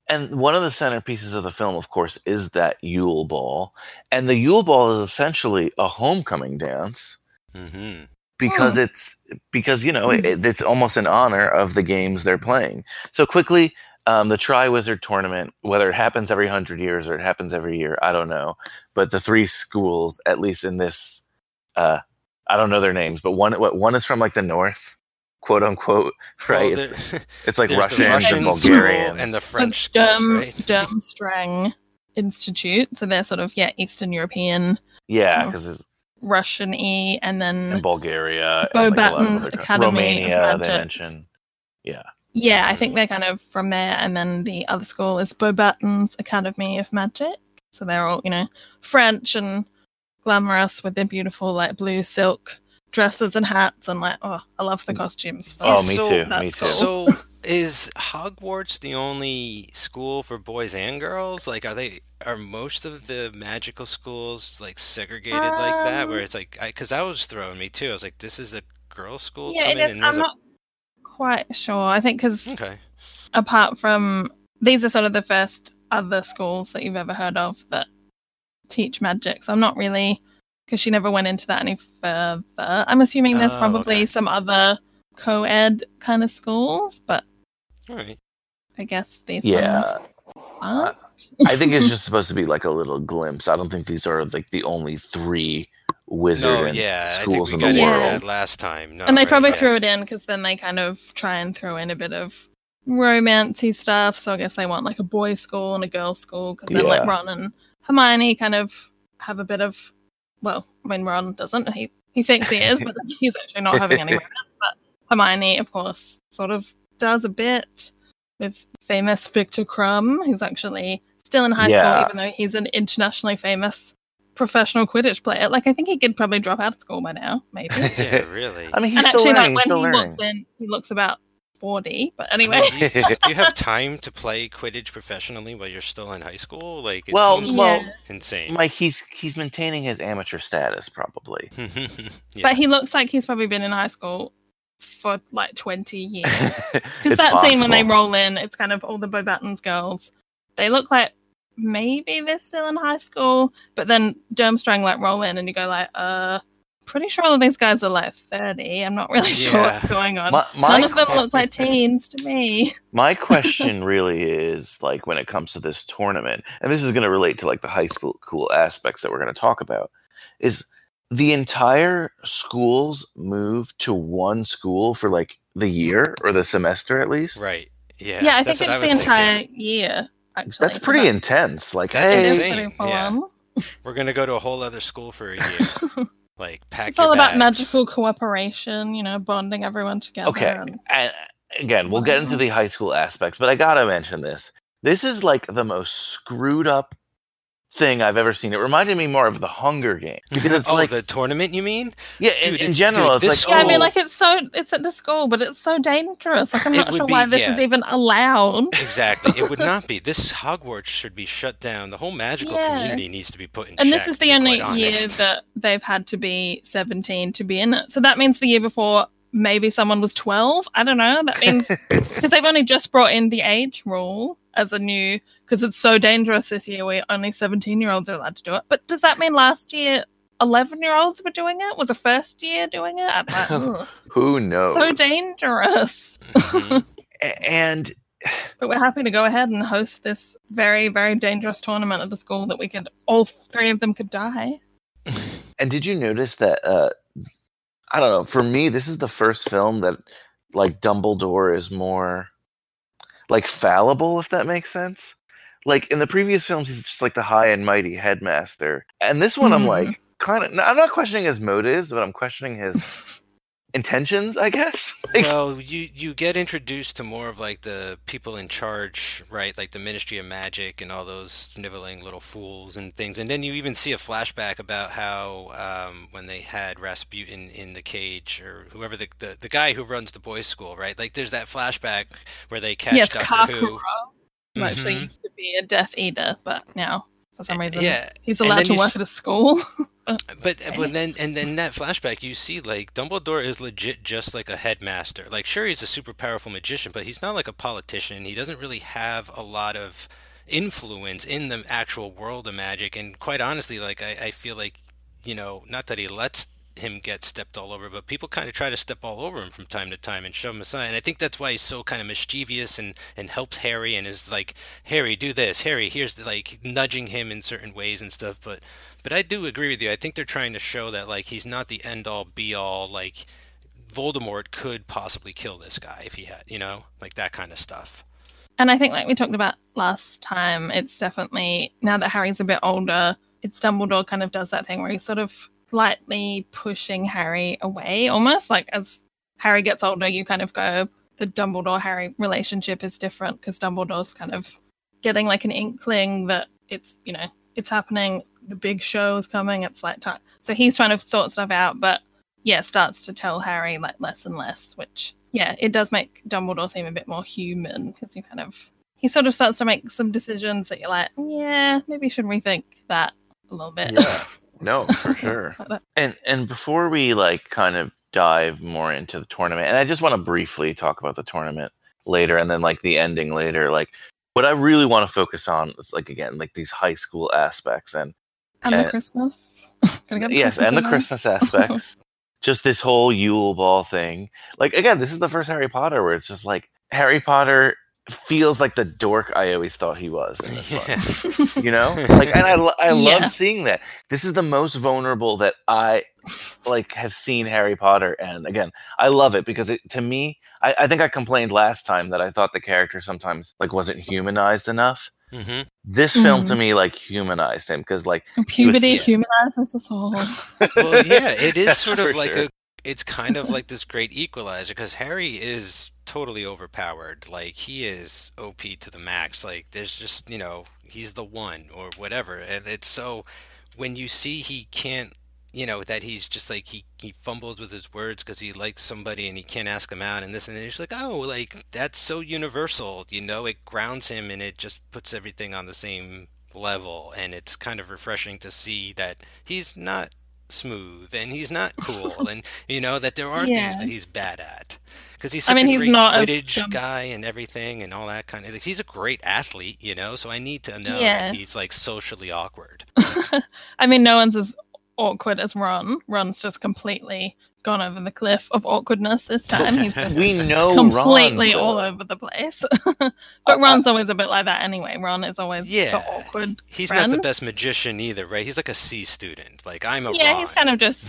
And one of the centerpieces of the film, of course, is that Yule Ball. And the Yule Ball is essentially a homecoming dance hmm because it's because you know it, it's almost in honor of the games they're playing. So quickly, um, the Triwizard Tournament, whether it happens every hundred years or it happens every year, I don't know. But the three schools, at least in this, uh, I don't know their names, but one what one is from like the north, quote unquote, right? Well, it's, it's like Russian the Russians and Bulgarian and the It's French school, Durm, right? Durmstrang Institute. So they're sort of, yeah, Eastern European, yeah, so- because it's Russian E and then in Bulgaria, Bo and like a lot of Batten's other co- Academy of Romania, they Magic. mention. Yeah, Yeah, I think they're kind of from there, and then the other school is Beauxbatons Academy of Magic. So they're all, you know, French and glamorous with their beautiful like blue silk dresses and hats, and like, oh, I love the costumes. for Oh, me so- too. Me too. cool. So is Hogwarts the only school for boys and girls? Like, are they are most of the magical schools like segregated like that, where Um, it's like, because that was throwing me too. I was like, this is a girls' school yeah, coming, is. and I'm not quite sure. I think because okay, apart from these are sort of the first other schools that you've ever heard of that teach magic. So I'm not really because she never went into that any further. I'm assuming there's Oh, probably okay. some other co-ed kind of schools, but all right. I guess these yeah. ones. I think it's just supposed to be like a little glimpse. I don't think these are like the only three wizard No, and yeah, I think schools we in got the into world. that last time. No, and they right, probably yeah. threw it in because then they kind of try and throw in a bit of romancy stuff. So I guess they want like a boys' school and a girls' school because then like Yeah. Ron and Hermione kind of have a bit of. Well, I mean Ron doesn't. He he thinks he is, but he's actually not having any. But Hermione, of course, sort of does a bit with famous Victor Krum, who's actually still in high Yeah. school, even though he's an internationally famous professional Quidditch player. Like I think he could probably drop out of school by now, maybe. Yeah, really. I mean, he's and still actually, learning. like when still he learning. looks in, he looks about forty. But anyway, mean, do, you, do you have time to play Quidditch professionally while you're still in high school? Like, it Well, seems well, insane. like he's he's maintaining his amateur status probably. yeah. but he looks like he's probably been in high school for like twenty years. Because It's that scene when they roll in, it's kind of all the Beauxbatons girls. They look like maybe they're still in high school, but then Durmstrang like roll in, and you go like, uh. Pretty sure all of these guys are like 30. I'm not really sure Yeah. what's going on. My, my, None of them look like teens to me. my question really is like when it comes to this tournament, and this is going to relate to like the high school cool aspects that we're going to talk about, is the entire schools move to one school for like the year or the semester at least. right. Yeah. Yeah, I think it's I the entire thinking. year, actually. That's pretty intense. Like, That's hey, insane. yeah. We're gonna go to a whole other school for a year. like, pack It's all about magical cooperation, you know, bonding everyone together. Okay. and- And again, we'll get into the high school aspects, but I gotta mention this. This is like the most screwed up thing I've ever seen. It reminded me more of the Hunger Games because it's oh, like, the tournament, you mean? yeah, in, dude, in it's- general, dude, it's like, Yeah, I mean, oh, like it's so it's at the school, but it's so dangerous. Like I'm It not sure be- why this yeah. is even allowed. Exactly. it would not be. This Hogwarts should be shut down. The whole magical Yeah. community needs to be put in And check. this is the only year that they've had to be 17 to be in it. So that means the year before maybe someone was 12. I don't know. That means because they've only just brought in the age rule as a new because it's so dangerous this year where only 17 year olds are allowed to do it. But does that mean last year 11 year olds were doing it? Was a first year doing it? I'm like, who knows? so dangerous. Mhm. And But we're happy to go ahead and host this very, very dangerous tournament at a school that we could, all three of them could die. and did you notice that? uh I don't know. For me, this is the first film that like Dumbledore is more like fallible, if that makes sense. Like in the previous films, he's just like the high and mighty headmaster, and this one, I'm Mhm. like kind of. I'm not questioning his motives, but I'm questioning his intentions, I guess. Like, well, you you get introduced to more of like the people in charge, right? Like the Ministry of Magic and all those sniveling little fools and things. And then you even see a flashback about how um, when they had Rasputin in the cage, or whoever the, the the guy who runs the boys' school, right? Like there's that flashback where they catch yes, Doctor Who. Karkaroff, who actually Mhm. used to be a Death Eater, but now for some reason Yeah, he's allowed to work s- at a school. But Okay. but then and then that flashback you see like Dumbledore is legit just like a headmaster. Like sure he's a super powerful magician, but he's not like a politician. He doesn't really have a lot of influence in the actual world of magic. And quite honestly, like I, I feel like you know not that he lets him get stepped all over, but people kind of try to step all over him from time to time and shove him aside. And I think that's why he's so kind of mischievous and and helps Harry and is like Harry do this, Harry here's like nudging him in certain ways and stuff. But but I do agree with you. I think they're trying to show that like he's not the end all be all. Like Voldemort could possibly kill this guy if he had, you know, like that kind of stuff. And I think, like we talked about last time, it's definitely now that Harry's a bit older, it's Dumbledore kind of does that thing where he's sort of slightly pushing Harry away, almost like as Harry gets older, you kind of go, the Dumbledore Harry relationship is different because Dumbledore's kind of getting like an inkling that it's, you know, it's happening, the big show is coming, it's like time. So he's trying to sort stuff out, but yeah, starts to tell Harry like less and less, which yeah, it does make Dumbledore seem a bit more human because you kind of he sort of starts to make some decisions that you're like, yeah, maybe you should rethink that a little bit. Yeah. No, for sure. And and before we like kind of dive more into the tournament, and I just want to briefly talk about the tournament later, and then like the ending later. Like what I really want to focus on is like again like these high school aspects and and Uh, the Christmas. Get the yes, and the in there. Christmas aspects. just this whole Yule Ball thing. Like again, this is the first Harry Potter where it's just like Harry Potter feels like the dork I always thought he was in this one. Yeah. You know, like, and I lo- I Yeah. love seeing that. This is the most vulnerable that I like have seen Harry Potter, and again, I love it because it to me, I, I think I complained last time that I thought the character sometimes like wasn't humanized enough. hmm This film to Mhm. me like humanized him because like Puberty yeah. humanizes us all. Well, yeah, it is sort of like sure. a. It's kind of like this great equalizer because Harry is totally overpowered. Like he is OP to the max. Like there's just you know he's the one or whatever, and it's so when you see he can't. You know that he's just like he, he fumbles with his words because he likes somebody and he can't ask him out and this and then he's like oh like that's so universal you know it grounds him and it just puts everything on the same level and it's kind of refreshing to see that he's not smooth and he's not cool and you know that there are things that he's bad at because he's I mean, a he's great not Quidditch guy and everything and all that kind of like, he's a great athlete you know so I need to know Yeah. that he's like socially awkward I mean, no one's as awkward as Ron. Ron's just completely gone over the cliff of awkwardness this time. He's just we know completely Ron's, all over the place. I- but Ron's always a bit like that anyway. Ron is always Yeah. the awkward. he's not the best magician either right he's like a C student like I'm a Yeah, Ron. he's kind of just,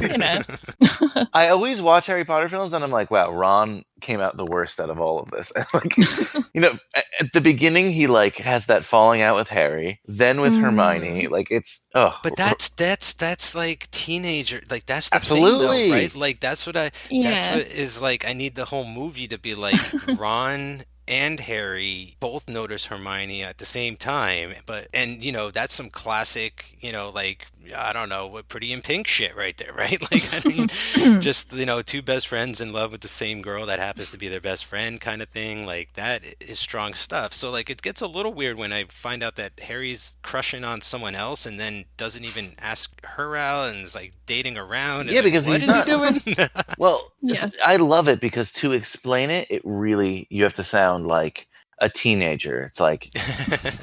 you know. I always watch Harry Potter films and I'm like, wow, Ron came out the worst out of all of this. Like, you know, a- at the beginning he like has that falling out with Harry, then with Hermione. Mm. Like it's oh, But that's that's that's like teenager like that's the thing Absolutely. though, right? Like that's what I that's Yeah. what is like I need the whole movie to be like Ron and Harry both notice Hermione at the same time, but and you know that's some classic, you know, like I don't know, what Pretty in Pink shit right there, right? Like I mean, just you know, two best friends in love with the same girl that happens to be their best friend, kind of thing. Like that is strong stuff. So like it gets a little weird when I find out that Harry's crushing on someone else and then doesn't even ask her out and is like dating around. Yeah, like, because what he's is not- he doing? well, Yeah. s- I love it because to explain it, it really you have to sound like a teenager. It's like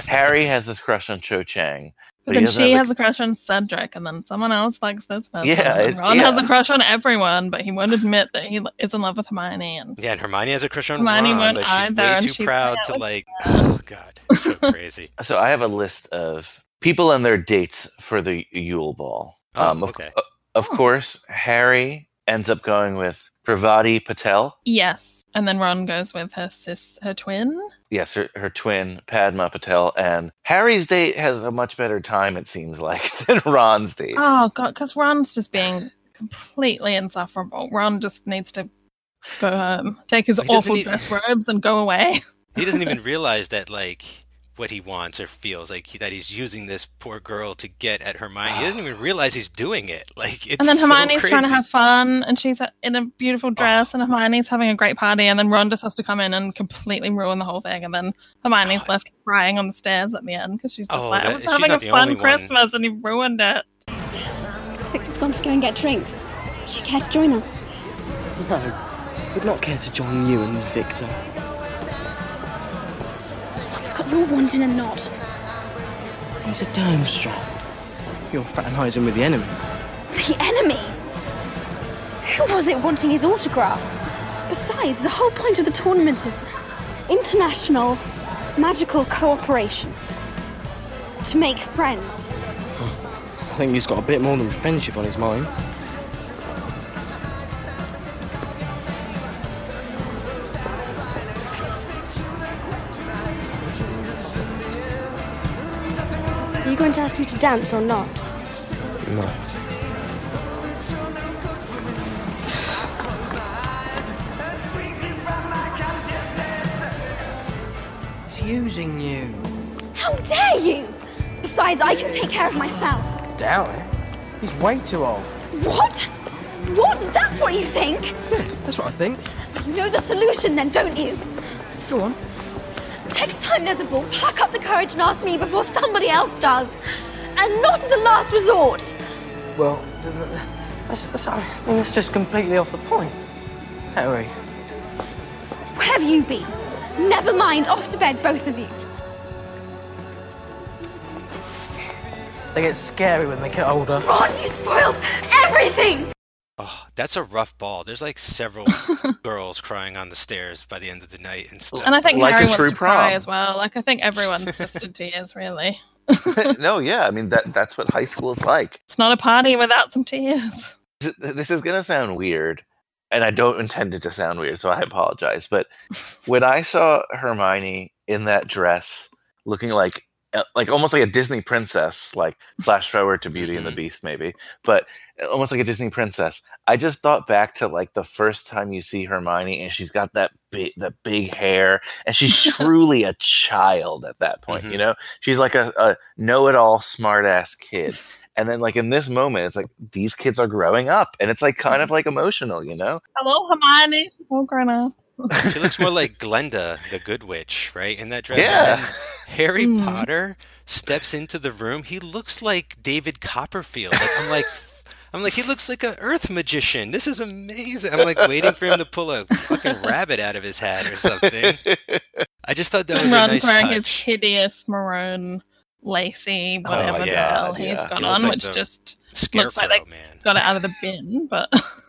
Harry has this crush on Cho Chang. But he then she has a crush on Cedric, and then someone else likes this person. Yeah, and it- Ron has a crush on everyone, but he won't admit that he is in love with Hermione. And yeah, and Hermione has a crush on Hermione Ron, won't but she's either, way too she's proud to like. Oh God, so crazy. So I have a list of people and their dates for the Yule Ball. Oh, um, of, okay. of course, Harry ends up going with Parvati Patil. yes, and then Ron goes with her sis, her twin. Yes, her, her twin, Padma Patil. And Harry's date has a much better time, it seems like, than Ron's date. Oh god, because Ron's just being completely insufferable. Ron just needs to go home, take his He awful dress robes, and go away. He doesn't even realize that like what he wants or feels like he, that he's using this poor girl to get at Hermione. He doesn't ah. even realize he's doing it. Like it's and then so Hermione's trying to have fun, and she's in a beautiful dress, and Hermione's having a great party, and then Ron just has to come in and completely ruin the whole thing, and then Hermione's left crying on the stairs at the end because she's just Oh, like, I was having a fun only one. Christmas, and he ruined it. Victor's gone to go and get drinks. Would you care to join us? No, would not care to join you and Victor. What's got your wand a knot? He's a Durmstrang. You're fraternizing with the enemy. The enemy? Who was it wanting his autograph? Besides, the whole point of the tournament is international magical cooperation. To make friends. I think he's got a bit more than friendship on his mind. You going to ask me to dance or not? No. He's using you. How dare you! Besides, I can take care of myself. Doubt it. He's way too old. What? What? That's what you think? That's what I think. You know the solution then, don't you? Go on. Next time there's a ball, pluck up the courage and ask me before somebody else does. And not as a last resort. Well, th- th- that's, that's, I mean, that's just completely off the point. Harry. Where have you been? Never mind, off to bed, both of you. They get scary when they get older. Ron, you spoiled everything! Oh, that's a rough ball. There's like several girls crying on the stairs by the end of the night and stuff. And I think Like a Harry wants true to cry prom. as well. Like I think everyone's just in tears, really. no, yeah, I mean that that's what high school is like. It's not a party without some tears. This is gonna sound weird, and I don't intend it to sound weird, so I apologize. But when I saw Hermione in that dress, looking like like almost like a Disney princess, like flash forward to Beauty and the Mhm. Beast, maybe, but uh, almost like a Disney princess. I just thought back to like the first time you see Hermione, and she's got that big, the big hair, and she's truly a child at that point. You Mhm. know, she's like a, a know-it-all, smart-ass kid. And then, like in this moment, it's like these kids are growing up, and it's like kind of like emotional, you know. Hello, Hermione. She's all grown up. She looks more like Glinda, the Good Witch, right? In that dress. Yeah. then Harry Hmm. Potter steps into the room. He looks like David Copperfield. Like, I'm like, I'm like, he looks like an Earth magician. This is amazing. I'm like waiting for him to pull a fucking rabbit out of his hat or something. I just thought that was And a Ron's nice wearing his hideous maroon, lacy, whatever the yeah, hell he's yeah. got He on, like which just looks like they man. got it out of the bin. But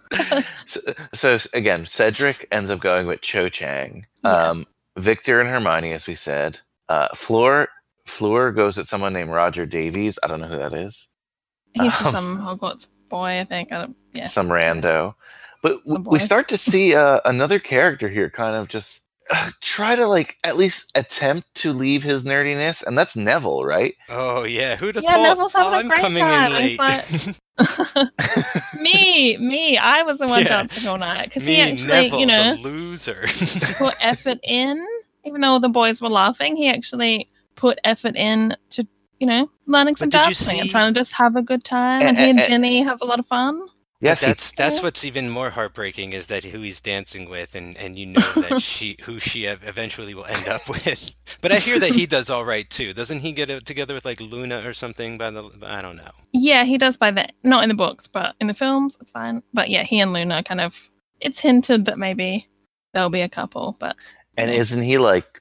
so, so again, Cedric ends up going with Cho Chang. Yeah. Um, Victor and Hermione, as we said. Uh, Fleur, Fleur goes with someone named Roger Davies. I don't know who that is. he's Um, some Hogwarts boy, I think. I don't, yeah. Some rando. But w- we start to see uh, another character here, kind of just try to like at least attempt to leave his nerdiness, and that's Neville, right? Oh yeah, who'd have Yeah, thought? Neville's having oh, a I'm great coming time. in He's late. me, me. I was the one Yeah. dancing all night because he actually, Neville, you know, the loser. put effort in. Even though the boys were laughing, he actually put effort in to, you know, learning some But did dancing and trying to just have a good time. A- And he a- and a- Ginny have a lot of fun. Yes, he- that's that's what's even more heartbreaking is that who he's dancing with, and and you know that she who she eventually will end up with. But I hear that he does all right too. Doesn't he get it together with like Luna or something? By the I don't know. Yeah, he does by the not in the books, but in the films, it's fine. But yeah, he and Luna kind of. It's hinted that maybe they'll be a couple, but and isn't he like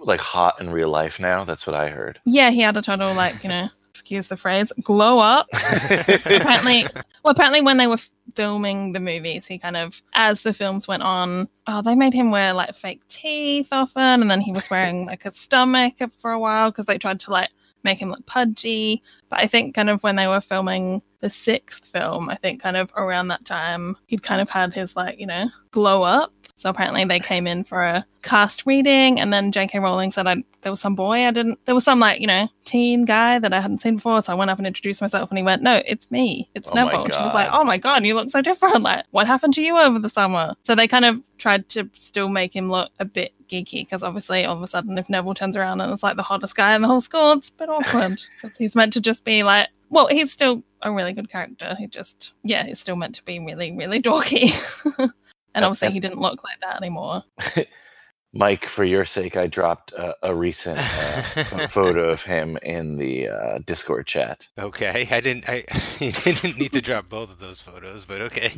like hot in real life now? That's what I heard. yeah, he had a total like you know, excuse the phrase, glow up. apparently well apparently when they were filming the movies he kind of as the films went on oh they made him wear like fake teeth often and then he was wearing like a stomach for a while because they tried to like make him look pudgy but i think kind of when they were filming the sixth film i think kind of around that time he'd kind of had his like you know glow up So apparently they came in for a cast reading, and then J.K. Rowling said I there was some boy I didn't. There was some like you know teen guy that I hadn't seen before, so I went up and introduced myself, and he went, "No, it's me, it's Oh Neville." She was like, "Oh my god, you look so different! Like, what happened to you over the summer?" So they kind of tried to still make him look a bit geeky, because obviously, all of a sudden, if Neville turns around and it's like the hottest guy in the whole school, it's a bit awkward because he's meant to just be like, well, he's still a really good character. He just, yeah, he's still meant to be really, really dorky. and obviously, he didn't look like that anymore. Mike, for your sake, I dropped a, a recent uh, photo of him in the uh, Discord chat. Okay, I didn't. I you didn't need to drop both of those photos, but okay.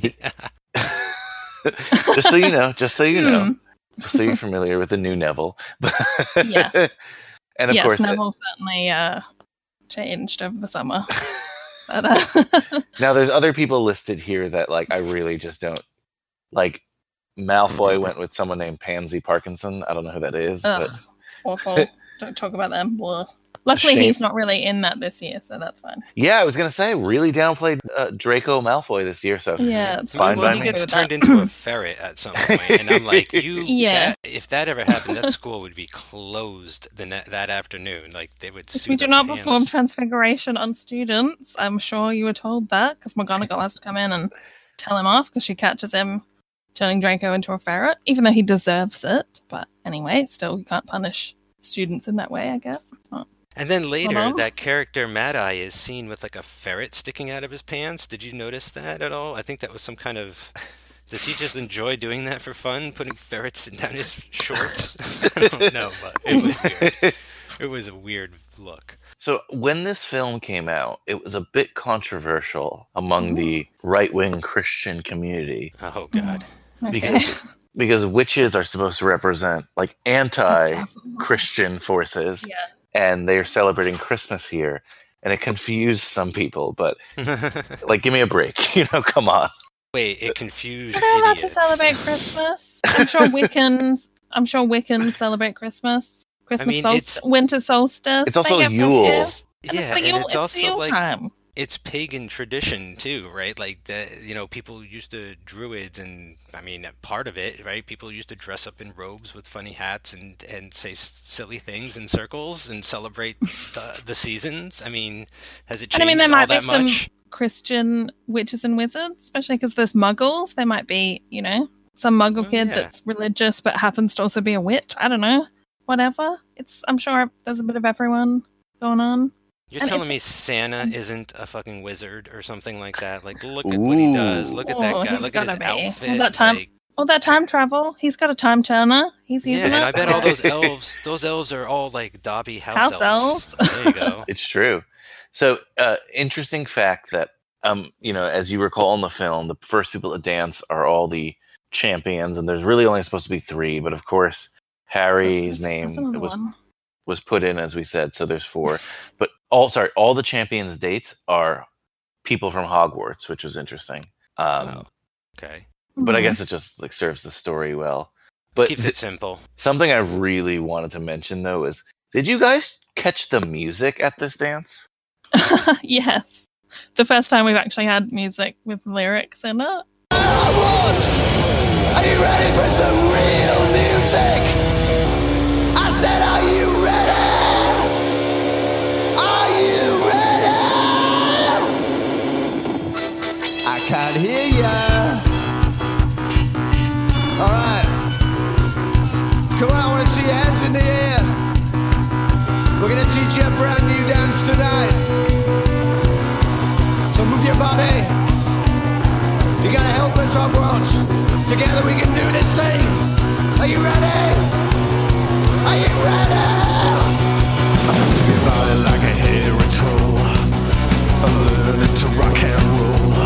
just so you know, just so you know, Hmm. just so you're familiar with the new Neville. Yeah. and of yes, course, uh, Neville certainly uh, changed over the summer. but, uh, now there's other people listed here that like I really just don't like. Malfoy went with someone named Pansy Parkinson. I don't know who that is, but awful. Don't talk about them. Blah. Luckily, Shame. he's not really in that this year, so that's fine. yeah, I was gonna say really downplayed uh, Draco Malfoy this year. So Yeah, it's fine well, by he me. gets turned that. into a ferret at some point, and I'm like, you. Yeah. that- if that ever happened, that school would be closed the ne- that afternoon. Like they would. If we do not pants. perform transfiguration on students, I'm sure you were told that because McGonagall has to come in and tell him off because she catches him turning Draco into a ferret, even though he deserves it. But anyway, still, you can't punish students in that way, I guess. And then later, on. that character Mad Eye is seen with like a ferret sticking out of his pants. Did you notice that at all? I think that was some kind of. Does he just enjoy doing that for fun, putting ferrets in down his shorts? I don't know, but it was weird. It was a weird look. So when this film came out, it was a bit controversial among the right-wing Christian community Oh God. Okay. because because witches are supposed to represent like anti-Christian forces, Yeah. and they're celebrating Christmas here, and it confused some people. But like, give me a break, you know? Come on. Wait, it confused Are they allowed to idiots. celebrate Christmas? I'm sure Wiccans. I'm sure Wiccans celebrate Christmas. Christmas mean, solstice, it's- winter solstice. It's they also get Yule. festive, and Yeah, it's the and Yule, it's it's the also Yule like time. It's pagan tradition too, right? Like the you know people used to druids, and I mean part of it, right? People used to dress up in robes with funny hats and and say s- silly things in circles and celebrate the, the seasons. I mean, has it And changed I mean, there might be some much? Christian witches and wizards, especially because there's muggles. There might be, you know, some muggle Oh, kid yeah. that's religious but happens to also be a witch. I don't know. Whatever. It's. I'm sure there's a bit of everyone going on. You're and telling me Santa isn't a fucking wizard or something like that? Like, look at what he does. Look at Oh, that guy. Look at his gotta be. All outfit. that time- like- All that time travel. He's got a time turner. He's yeah, using and. I bet all those elves, those elves are all like Dobby house, House elves. There you go. It's true. So, uh, interesting fact that, um, you know, as you recall in the film, the first people to dance are all the champions, and there's really only supposed to be three. But of course, Harry's name was one. was put in, as we said. So there's four. But all sorry, all the champions' dates are people from Hogwarts, which was interesting. Um, Oh. Okay. But I Mhm. guess it just like serves the story well. But Keeps th- it simple. something I really wanted to mention though is, did you guys catch the music at this dance? yes. The first time we've actually had music with lyrics in it. Are you ready for some real music? I said, are you ready? Ya. All right. Come on, I want to see your hands in the air. We're gonna teach you a brand new dance tonight. So move your body. You gotta help us, Hogwarts. Together we can do this thing. Are you ready? Are you ready? Move your body like a troll. I'm learning to rock and roll.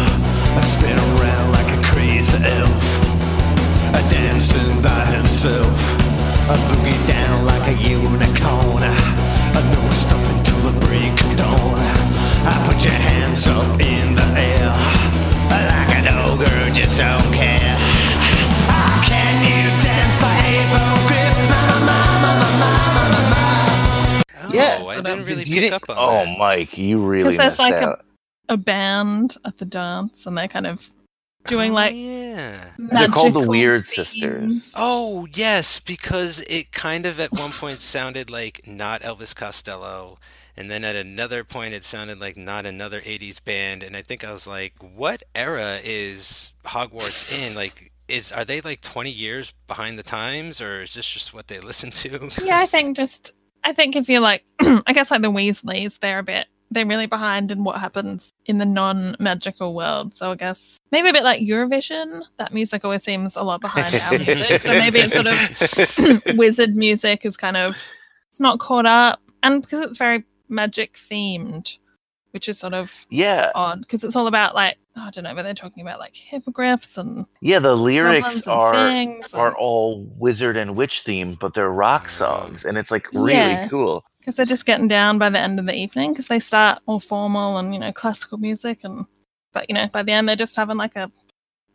I spin around like a crazy elf. A dancing by himself. A boogie down like a unicorn. A no stop until the break of dawn. I put your hands up in the air. Like an ogre, just don't care. Can you dance like hippogriff? Mama, mama, mama, mama, Yeah. Oh, I didn't really pick up on oh, that. Mike, you really Because missed like out. a, a band at the dance and they're kind of doing oh, like Oh, yeah. They're called the Weird themes. Sisters. Oh yes, because it kind of at one point sounded like not Elvis Costello, and then at another point it sounded like not another '80s band, and I think I was like, what era is Hogwarts in? Like, is are they like 20 years behind the times, or is this just what they listen to? Yeah, i think just I think if you're like I guess like the Weasleys, they're a bit they're really behind in what happens in the non-magical world. So I guess maybe a bit like Eurovision. That music always seems a lot behind our music. So maybe it's sort of wizard music is kind of it's not caught up, and because it's very magic themed, which is sort of Yeah, odd because it's all about like I don't know, but they're talking about like hippogriffs and yeah. The lyrics are things are and- all wizard and witch themed, but they're rock songs, and it's like really Yeah. cool. Because they're just getting down by the end of the evening because they start all formal and you know classical music and but you know by the end they're just having like a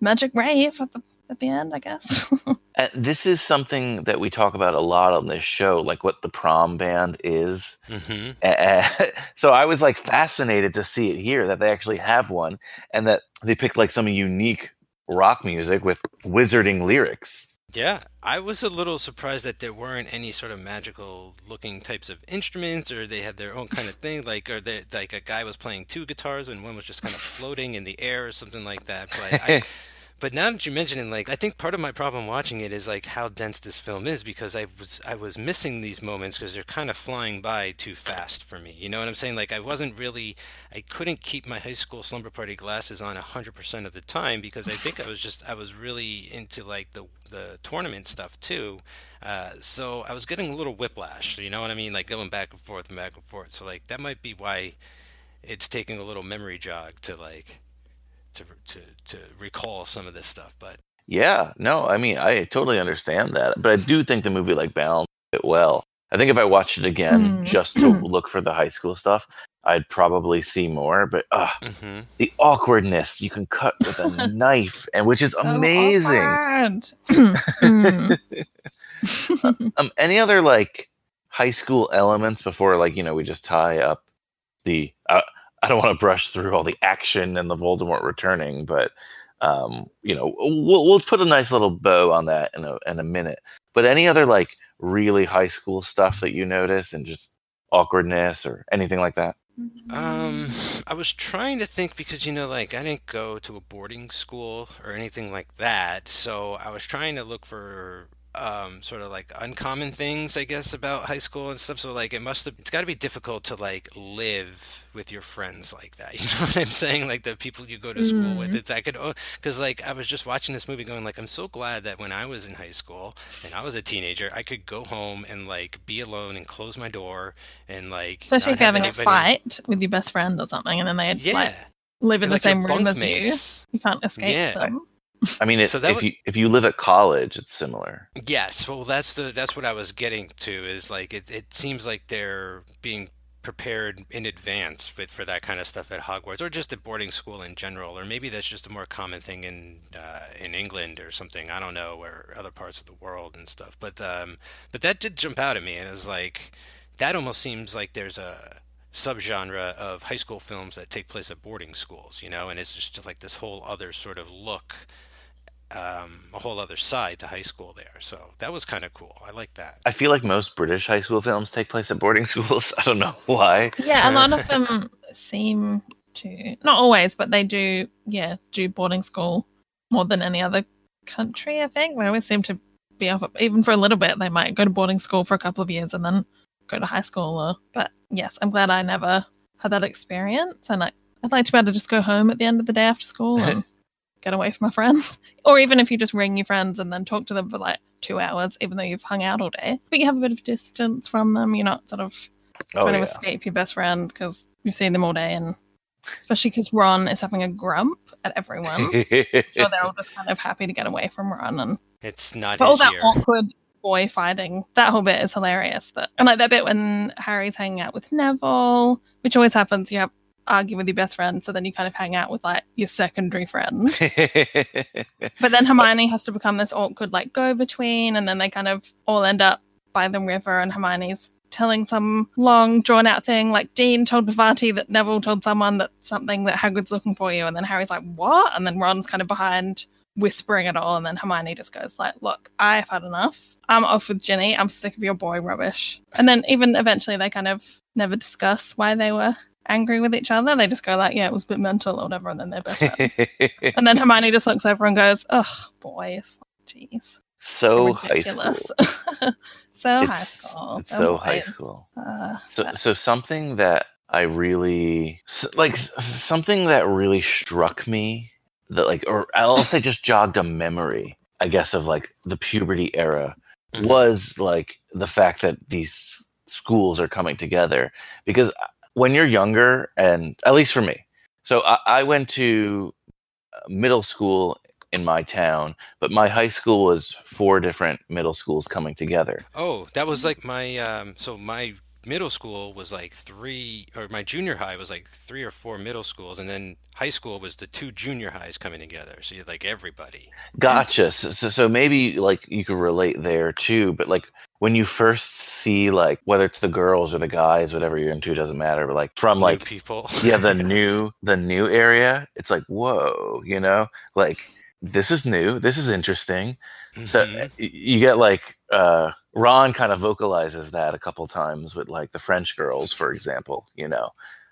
magic rave at the at the end I guess. And this is something that we talk about a lot on this show, like what the prom band is. Mhm. Eh, so I was like fascinated to see it here that they actually have one and that they picked like some unique rock music with wizarding lyrics. Yeah, I was a little surprised that there weren't any sort of magical looking types of instruments, or they had their own kind of thing, like or they, like a guy was playing two guitars and one was just kind of floating in the air or something like that. But I, but now that you mention it, like I think part of my problem watching it is like how dense this film is because I was I was missing these moments because they're kind of flying by too fast for me. You know what I'm saying? Like I wasn't really I couldn't keep my high school slumber party glasses on 100% of the time because I think I was just I was really into like the the tournament stuff too. Uh, so I was getting a little whiplash, you know what I mean? Like going back and forth and back and forth. So like that might be why it's taking a little memory jog to like to to to recall some of this stuff. But Yeah, no, I mean, I totally understand that, but I do think the movie like balanced it well. I think if I watched it again Mm. just to look for the high school stuff, I'd probably see more. But uh, mhm. the awkwardness you can cut with a knife, and which is So amazing. Mm. Um, any other like high school elements before like you know we just tie up the? Uh, I don't want to brush through all the action and the Voldemort returning, but um, you know we'll we'll put a nice little bow on that in a in a minute. But any other like really high school stuff that you notice and just awkwardness or anything like that? Um, I was trying to think because you know, like I didn't go to a boarding school or anything like that, so I was trying to look for um sort of like uncommon things, I guess, about high school and stuff. So like it must have it's got to be difficult to like live with your friends like that. You know what I'm saying? Like the people you go to school with. Mm. It's I could because like I was just watching this movie going like I'm so glad that when I was in high school and I was a teenager, I could go home and like be alone and close my door and like Especially if you're having anybody- a fight with your best friend or something, and then they Yeah. like live in They're the like same room as you. You can't escape Yeah. them. I mean, if, So if would- you if you live at college, it's similar. Yes, well, that's the that's what I was getting to is like it, it seems like they're being prepared in advance with for that kind of stuff at Hogwarts or just at boarding school in general, or maybe that's just a more common thing in uh, in England or something. I don't know, or other parts of the world and stuff. But um, but that did jump out at me, and it was like that almost seems like there's a subgenre of high school films that take place at boarding schools, you know, and it's just like this whole other sort of look um, a whole other side to high school there. So that was kind of cool. I like that. I feel like most British high school films take place at boarding schools. I don't know why. Yeah, a lot of them seem to not always, but they do. Yeah, do boarding school more than any other country. I think they always seem to be off. Even for a little bit, they might go to boarding school for a couple of years and then go to high school. Or, but yes, I'm glad I never had that experience, and I, I'd like to be able to just go home at the end of the day after school and get away from my friends. Or even if you just ring your friends and then talk to them for like two hours, even though you've hung out all day, but you have a bit of distance from them. You're not sort of Oh trying yeah. to escape your best friend because you've seen them all day, and especially because Ron is having a grump at everyone. so they're all just kind of happy to get away from Ron, and It's not but all that year. awkward boy fighting. That whole bit is hilarious. That and like that bit when Harry's hanging out with Neville, which always happens. You have argue with your best friend, so then you kind of hang out with like your secondary friends. But then Hermione has to become this awkward like go between, and then they kind of all end up by the river, and Hermione's telling some long drawn out thing like Dean told Parvati that Neville told someone that something that Hagrid's looking for you and then Harry's like what? And then Ron's kind of behind whispering it all and then Hermione just goes like look I've had enough. I'm off with Ginny. I'm sick of your boy rubbish. And then even eventually they kind of never discuss why they were angry with each other they just go like yeah it was a bit mental or whatever and then they're best friends and then Hermione just looks over and goes ugh boys. Jeez. So high school. ridiculous so high school. it's so high school. uh, So so something that I really like something that really struck me that like or I'll say just jogged a memory, I guess of like the puberty era Mhm. was like the fact that these schools are coming together. Because uh, when you're younger and at least for me. So I, I went to uh, middle school in my town, but my high school was four different middle schools coming together. Oh, that was like my um so my middle school was like three or my junior high was like three or four middle schools and then high school was the two junior highs coming together. So you like everybody. Gotcha. So, so, so maybe like you could relate there too. But like when you first see like whether it's the girls or the guys, whatever you're into, doesn't matter. But like from New like people. yeah, the new the new area, it's like whoa, you know, like this is new, this is interesting. So Mhm. uh, y- you get like uh Ron kind of vocalizes that a couple times with like the French girls, for example. You know,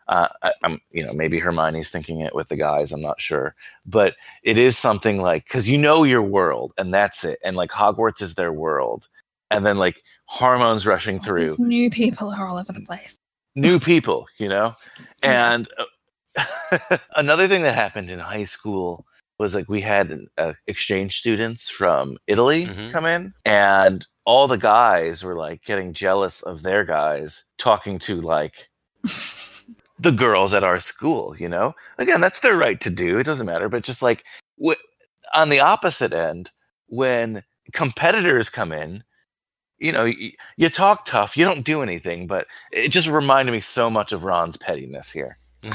uh, I, I'm you know maybe Hermione's thinking it with the guys. I'm not sure, but it is something like because you know your world and that's it, and like Hogwarts is their world, and then like hormones rushing through these new people are all over the place new people, you know? And uh, another thing that happened in high school was like we had uh, exchange students from Italy Mhm. come in, and all the guys were like getting jealous of their guys talking to like the girls at our school, you know? Again, that's their right to do. It doesn't matter. But just like wh- on the opposite end, when competitors come in, you know, you, you talk tough, you don't do anything, but it just reminded me so much of Ron's pettiness here.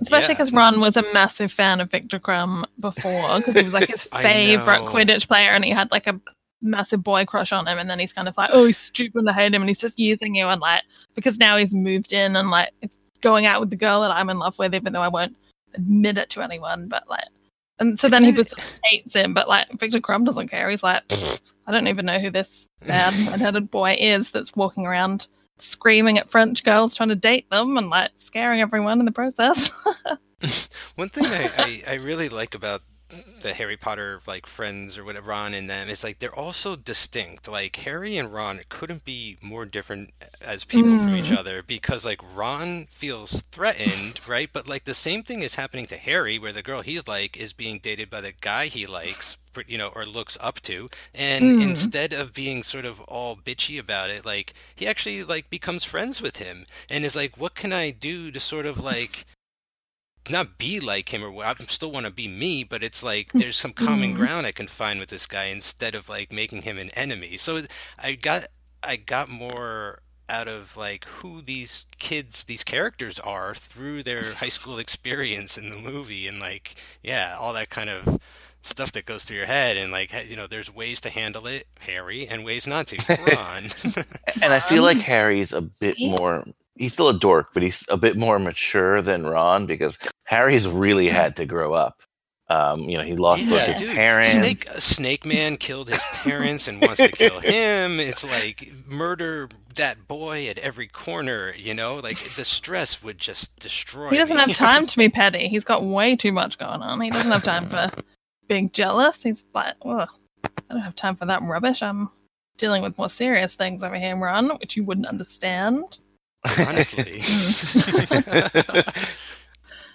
Especially Yeah. because Ron was a massive fan of Victor Krum before, because he was like his favorite know. Quidditch player, and he had like a massive boy crush on him. And then he's kind of like, oh, he's stupid, and I hate him, and he's just using you, and like because now he's moved in and like it's going out with the girl that I'm in love with, even though I won't admit it to anyone. But like, and so then he just hates him. But like Victor Krum doesn't care. He's like, I don't even know who this sad red-headed boy is that's walking around screaming at French girls trying to date them and like scaring everyone in the process. One thing I, I, I really like about the Harry Potter like friends or whatever Ron and them it's like they're all so distinct. Like Harry and Ron couldn't be more different as people from each Mm. other because like Ron feels threatened, right? But like the same thing is happening to Harry where the girl he's like is being dated by the guy he likes, you know, or looks up to. And Mm. instead of being sort of all bitchy about it, like he actually like becomes friends with him and is like, what can I do to sort of like not be like him or what I still want to be me, but it's like there's some common Mhm. ground I can find with this guy instead of like making him an enemy. So I got I got more out of like who these kids these characters are through their high school experience in the movie and like yeah, all that kind of stuff that goes through your head and like you know there's ways to handle it Harry and ways not to Ron. And I feel like Um, Harry's a bit more, he's still a dork, but he's a bit more mature than Ron because Harry's really had to grow up. Um, you know, he lost both his dude, parents. Snake Snake Man killed his parents and wants to kill him. It's like murder that boy at every corner, you know? Like the stress would just destroy he doesn't me. have time to be petty. He's got way too much going on. He doesn't have time for being jealous. He's like, Ugh, I don't have time for that rubbish. I'm dealing with more serious things over here, Ron, which you wouldn't understand. Honestly.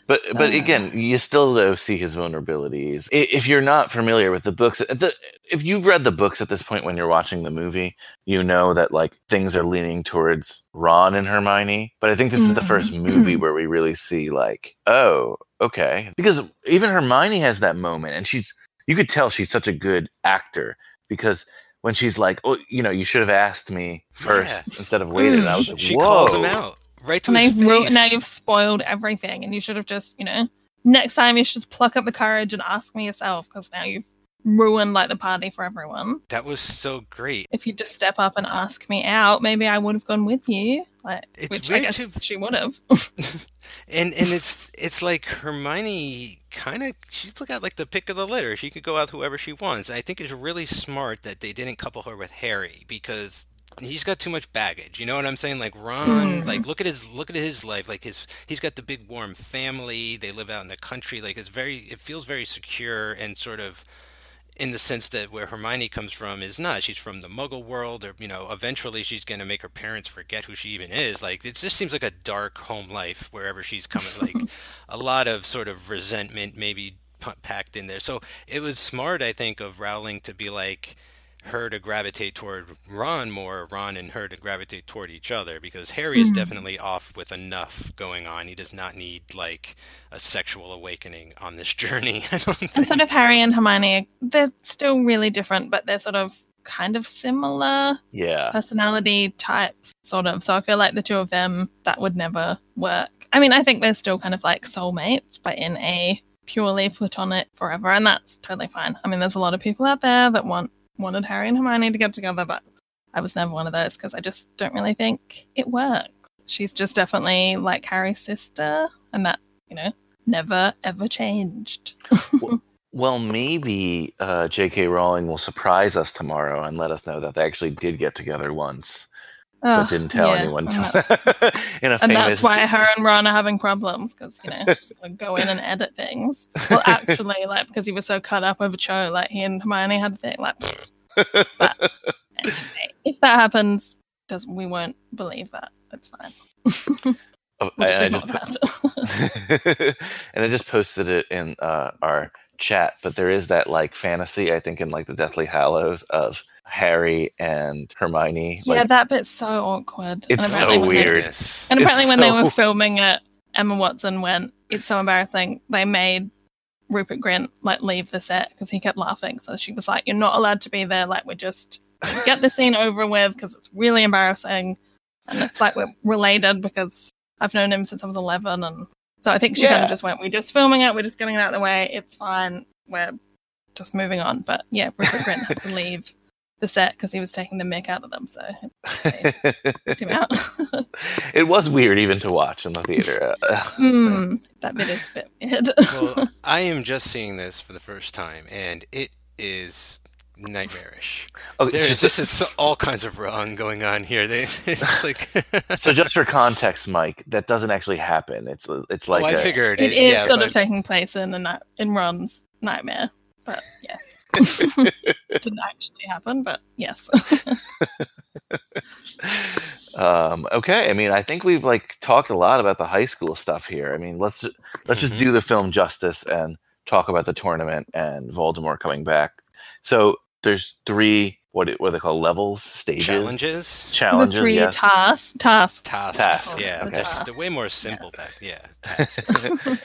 But but Uh. again, you still though see his vulnerabilities. If you're not familiar with the books, the, if you've read the books at this point when you're watching the movie, you know that like things are leaning towards Ron and Hermione. But I think this is the first Mhm. movie where we really see like, oh, okay, because even Hermione has that moment, and she's you could tell she's such a good actor because when she's like, oh, you know, you should have asked me first instead of waited. And I was mm. like, she whoa. calls him out right to And his they've ru- face. now you've spoiled everything, and you should have just, you know, next time you should just pluck up the courage and ask me yourself, because now you've ruined like the party for everyone. That was so great. If you just step up and ask me out, maybe I would have gone with you. Like, It's which I guess too- she would have. And and it's it's like Hermione kind of she's got like the pick of the litter. She could go out whoever she wants. I think it's really smart that they didn't couple her with Harry because he's got too much baggage. You know what I'm saying? Like Ron, mm. like look at his look at his life. Like his he's got the big warm family. They live out in the country. Like it's very it feels very secure and sort of in the sense that where Hermione comes from is not. She's from the Muggle world, or you know, eventually she's going to make her parents forget who she even is. Like it just seems like a dark home life wherever she's coming. Like a lot of sort of resentment maybe packed in there. So it was smart, I think, of Rowling to be like her to gravitate toward Ron more, Ron and her to gravitate toward each other because Harry is Mhm. definitely off with enough going on. He does not need like a sexual awakening on this journey. I don't think. And sort of Harry and Hermione, they're still really different, but they're sort of kind of similar Yeah. personality types, sort of. So I feel like the two of them, that would never work. I mean, I think they're still kind of like soulmates, but in a purely platonic forever, and that's totally fine. I mean, there's a lot of people out there that want wanted Harry and Hermione to get together, but I was never one of those because I just don't really think it works. She's just definitely like Harry's sister, and that you know never ever changed. Well, maybe uh, J.K. Rowling will surprise us tomorrow and let us know that they actually did get together once, but didn't tell yeah, anyone. in a and that's why her and Ron are having problems because you know she's gonna go in and edit things. Well, actually, like because he was so cut up over Cho, like he and Hermione had a thing. Like, but anyway, if that happens, does we won't believe that. It's fine. Oh, We'll I- I just that. and I just posted it in uh, our chat, but there is that like fantasy, I think, in like the Deathly Hallows of Harry and Hermione. yeah, like, that bit's so awkward. it's so apparently when they- weird. and It's apparently, when they were filming it, Emma Watson went, "It's so embarrassing." They made Rupert Grint like leave the set because he kept laughing. So she was like, "You're not allowed to be there. Like, we're just get the scene over with because it's really embarrassing." And it's like we're related because I've known him since I was 11, and so I think she kind of just went, "We're just filming it. We're just getting it out of the way. It's fine. We're just moving on." But yeah, Rupert Grint had to leave the set because he was taking the mick out of them. So kicked him out. it was weird even to watch in the theater. Uh, Hmm, that bit is a bit weird. well, I am just seeing this for the first time, and it is nightmarish. Oh, There- just- this is so- all kinds of wrong going on here. They, it's like so just for context, Mike, that doesn't actually happen. It's it's like oh, I a- figured It it, is yeah, sort but of taking place in a in Ron's nightmare, but yeah, didn't actually happen. But yes, um, okay. I mean, I think we've like talked a lot about the high school stuff here. I mean, let's let's just Mhm. do the film justice and talk about the tournament and Voldemort coming back. So there's three what what are they call levels stages challenges, the challenges three yes tasks, tasks. tasks. Tasks, Yeah, okay. they're, they're way more simple back. Yeah, tasks.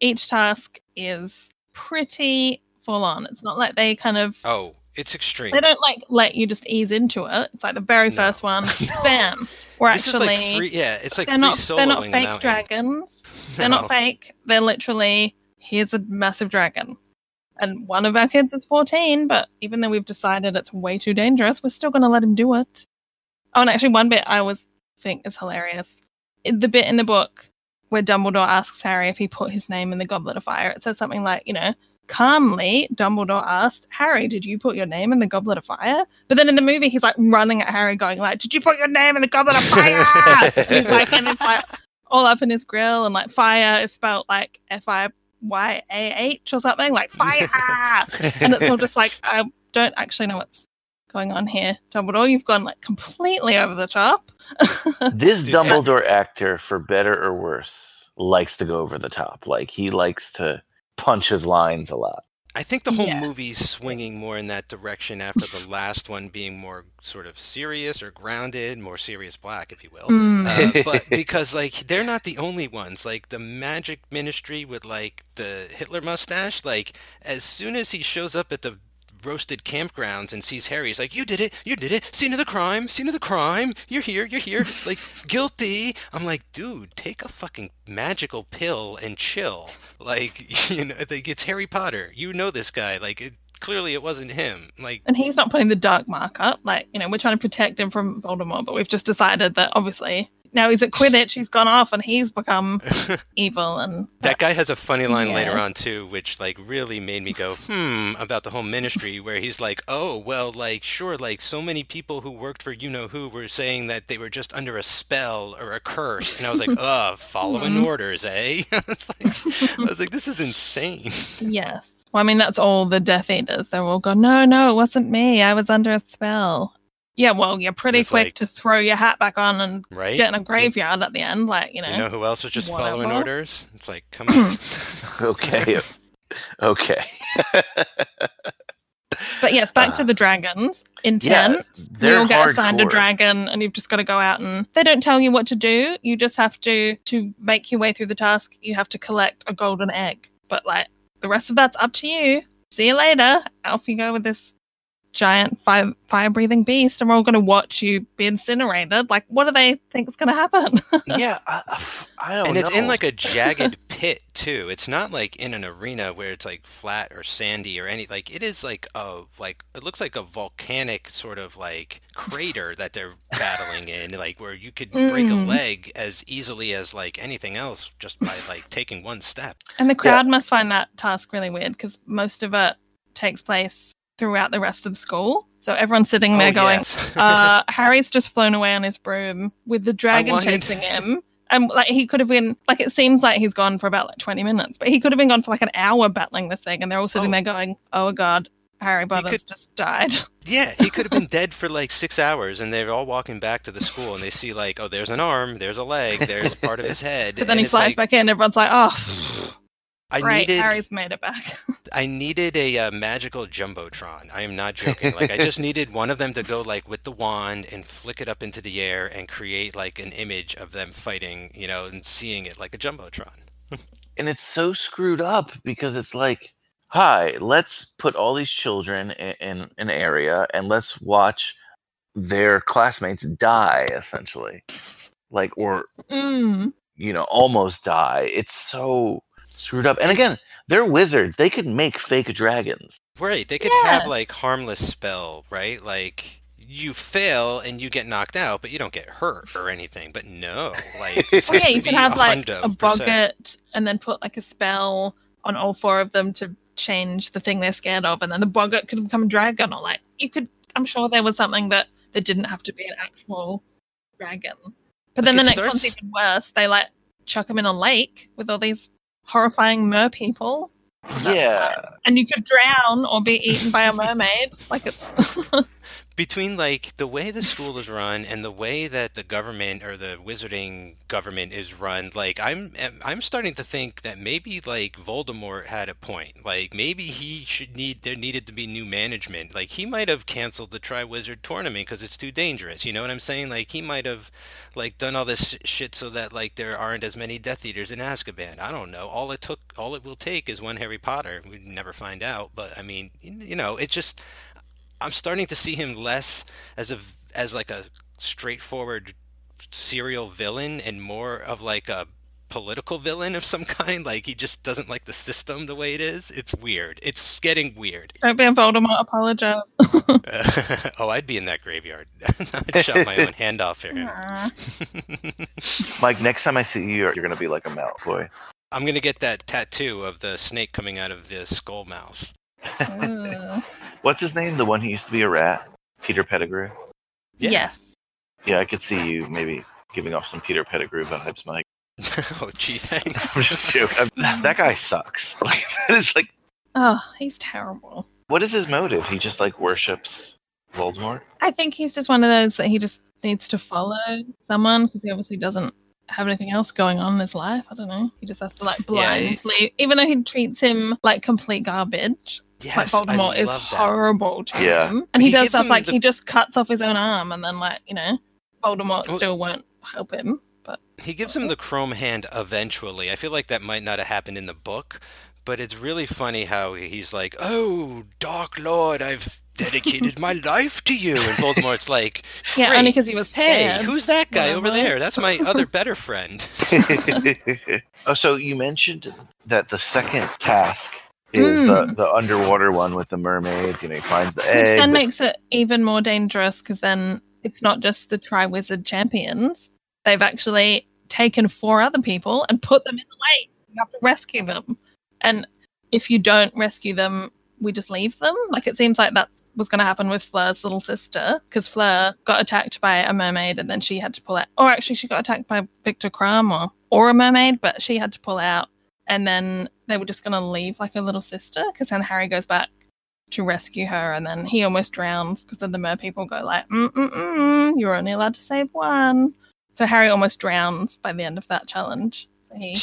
Each task is pretty full on. It's not like they kind of oh, it's extreme. they don't like let you just ease into it. It's like the very No. first one, bam. We're this is actually like free. Yeah, it's like they're not they're not fake dragons. They're not fake. They're literally here's a massive dragon. And one of our kids is 14, but even though we've decided it's way too dangerous, we're still going to let him do it. Oh, and actually, one bit I always think is hilarious. The bit in the book where Dumbledore asks Harry if he put his name in the Goblet of Fire, it says something like, you know, calmly, Dumbledore asked, Harry, did you put your name in the Goblet of Fire? But then in the movie, he's like running at Harry, going like, did you put your name in the Goblet of Fire? and he's like, and it's like all up in his grill, and like fire is spelled like F I Y A H or something, like fire. and it's all just like, I don't actually know what's going on here, Dumbledore. You've gone like completely over the top. this Dude, Dumbledore actor, for better or worse, likes to go over the top. Like he likes to punch his lines a lot. I think the whole Yeah. movie's swinging more in that direction after the last one being more sort of serious or grounded, more serious black, if you will. Mm. Uh, but because like they're not the only ones. Like the magic ministry with like the Hitler mustache. Like as soon as he shows up at the roasted campgrounds and sees Harry, he's like, "You did it! You did it! Scene of the crime! Scene of the crime! You're here! You're here! Like guilty!" I'm like, "Dude, take a fucking magical pill and chill." Like you know, like it's Harry Potter. You know this guy. Like it, clearly it wasn't him. Like, And he's not putting the dark mark up. Like, you know, we're trying to protect him from Voldemort, but we've just decided that obviously now he's at Quidditch, he's gone off and he's become evil. And that guy has a funny line later on too, which like really made me go, hmm, about the whole ministry, where he's like, oh, well, like sure, like so many people who worked for you know who were saying that they were just under a spell or a curse, and I was like, ugh, following Mhm. orders, eh? it's like, I was like, this is insane. yes. Well, I mean, that's all the Death Eaters. They're all gone, no, no, it wasn't me. I was under a spell. Yeah, well, you're pretty It's quick like- to throw your hat back on and Right? get in a graveyard at the end. Like, you know. You know who else was just following orders? It's like, come on. Okay. okay. But yes, back to uh, the dragons. Intent. yeah, 10, you they're all get assigned a dragon and you've just got to go out and they don't tell you what to do. You just have to to make your way through the task, you have to collect a golden egg. But like the rest of that's up to you. See you later. Off you go with this giant fire fire breathing beast and we're all gonna watch you be incinerated. Like what do they think is gonna happen? yeah, I, I don't and it's in like a jagged pit too. It's not like in an arena where it's like flat or sandy or any like it is like a like it looks like a volcanic sort of like crater that they're battling in like where you could break a Mm. leg as easily as like anything else just by like taking one step. And the crowd must find that task really weird because most of it takes place throughout the rest of the school. So everyone's sitting there Oh, going, yes. uh, Harry's just flown away on his broom with the dragon chasing him. And like he could have been like it seems like he's gone for about like 20 minutes, but he could have been gone for like an hour battling this thing and they're all sitting there going, Oh god, Harry Potters just died. Yeah, he could have been dead for like six hours, and they're all walking back to the school, and they see like, oh, there's an arm, there's a leg, there's part of his head. But then he flies like, back in, everyone's like, Oh I great, needed, Harry's made it back. I needed a uh, magical jumbotron. I am not joking. Like I just needed one of them to go like with the wand and flick it up into the air and create like an image of them fighting, you know, and seeing it like a jumbotron. and it's so screwed up because it's like hi let's put all these children in, in an area and let's watch their classmates die essentially like or Mm. you know almost die it's so screwed up and again they're wizards they could make fake dragons Right. They could have like harmless spell, right? Like you fail and you get knocked out, but you don't get hurt or anything. But no, like this Oh has yeah, to you could be have like a percent. boggart and then put like a spell on all four of them to change the thing they're scared of, and then the boggart could become a dragon, or like you could. I'm sure there was something that there didn't have to be an actual dragon. But then the it next one's even worse. They like chuck them in a lake with all these horrifying mer people, yeah and you could drown or be eaten by a mermaid. Like it's between like the way the school is run and the way that the government or the wizarding government is run like i'm i'm starting to think that maybe like voldemort had a point. Like maybe he should need there needed to be new management. Like he might have canceled the triwizard tournament because it's too dangerous. You know what i'm saying? Like he might have like done all this shit so that like there aren't as many death eaters in azkaban. I don't know. All it took all it will take is one harry potter. We'd never find out but i mean you know it just I'm starting to see him less as a as like a straightforward serial villain and more of like a political villain of some kind. Like he just doesn't like the system the way it is. It's weird. It's getting weird. don't be a Voldemort apologize. oh, I'd be in that graveyard. I'd chop my own hand off for him. mike next time i see you you're, you're gonna be like a malfoy I'm gonna get that tattoo of the snake coming out of the skull mouth. Ugh. what's his name the one who used to be a rat peter pettigrew Yes. yeah i could see you maybe giving off some peter pettigrew vibes mike oh, gee, thanks. i'm just joking I'm- that guy sucks like that is like Oh, he's terrible. What is his motive? He just like worships Voldemort. I think he's just one of those that he just needs to follow someone because he obviously doesn't have anything else going on in his life. I don't know. He just has to like Yeah, he- blindly, even though he treats him like complete garbage. Yes, like I Voldemort is love that. horrible to Yeah. him, and he, he does stuff like the- he just cuts off his own arm, and then like you know, Voldemort Well- still won't help him. But He gives him the chrome hand eventually. I feel like that might not have happened in the book, but it's really funny how he's like, "Oh, Dark Lord, I've dedicated my life to you," and Voldemort's like, yeah, only because he was Hey, scared. who's that guy over there? That's my other better friend." oh, so you mentioned that the second task is the Mm. the underwater one with the mermaids. You know, he finds the Which egg. then but- makes it even more dangerous because then it's not just the Tri Wizard champions. They've actually taken four other people and put them in the lake. You have to rescue them. And if you don't rescue them, we just leave them. Like it seems like that was going to happen with Fleur's little sister because Fleur got attacked by a mermaid and then she had to pull out. Or actually, she got attacked by Victor Krum or, or a mermaid, but she had to pull out. And then they were just going to leave like a little sister because then Harry goes back to rescue her, and then he almost drowns because then the mer people go like, mm mm mm, you're only allowed to save one. So Harry almost drowns by the end of that challenge. So he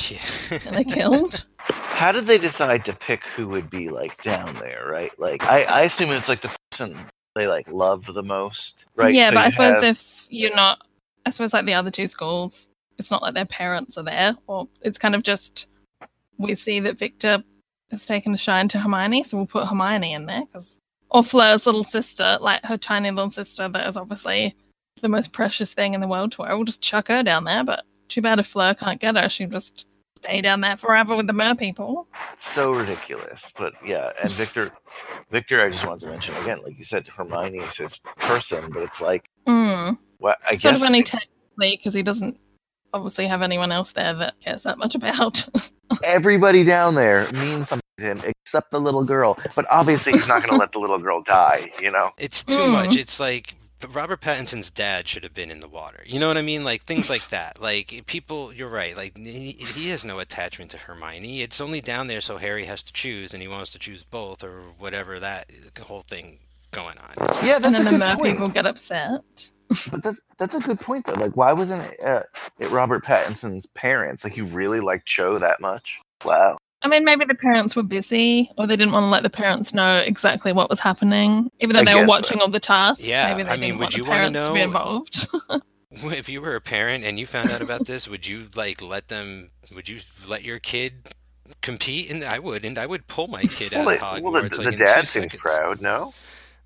nearly killed. How did they decide to pick who would be like down there? Right, like I, I assume it's like the person they like loved the most, right? Yeah, So but I suppose have- if you're not, I suppose like the other two schools, it's not like their parents are there, or it's kind of just we see that Victor has taken a shine to Hermione, so we'll put Hermione in there because, or Fleur's little sister, like her tiny little sister, that is obviously the most precious thing in the world to her. We'll just chuck her down there, but too bad if Fleur can't get her, she'll just stay down there forever with the mer people. so ridiculous. But yeah, and Victor, Victor, I just wanted to mention again, like you said, Hermione is his person, but it's like, Mm. what I sort guess of only technically because he doesn't obviously have anyone else there that cares that much about. everybody down there means something to him except the little girl. But obviously, he's not going to let the little girl die. You know, It's too much. Hmm. It's like but Robert Pattinson's dad should have been in the water. You know what I mean? Like things like that. Like people, you're right. Like he, he has no attachment to Hermione. It's only down there so Harry has to choose, and he wants to choose both or whatever that whole thing going on. Yeah, that's and a then good the mer point. people get upset. But that's that's a good point though. Like, why wasn't it, uh, it Robert Pattinson's parents? Like, you really liked Cho that much? Wow. I mean, maybe the parents were busy, or they didn't want to let the parents know exactly what was happening, even though I they were guess so. watching all the tasks. Yeah, maybe they I mean, didn't would want you the wanna parents to be involved. If you were a parent and you found out about this, would you like let them? Would you let your kid compete? And I would, and I would pull my kid Well, out of the, Hogwarts. well, the, like, the in dad seems seconds. proud. No.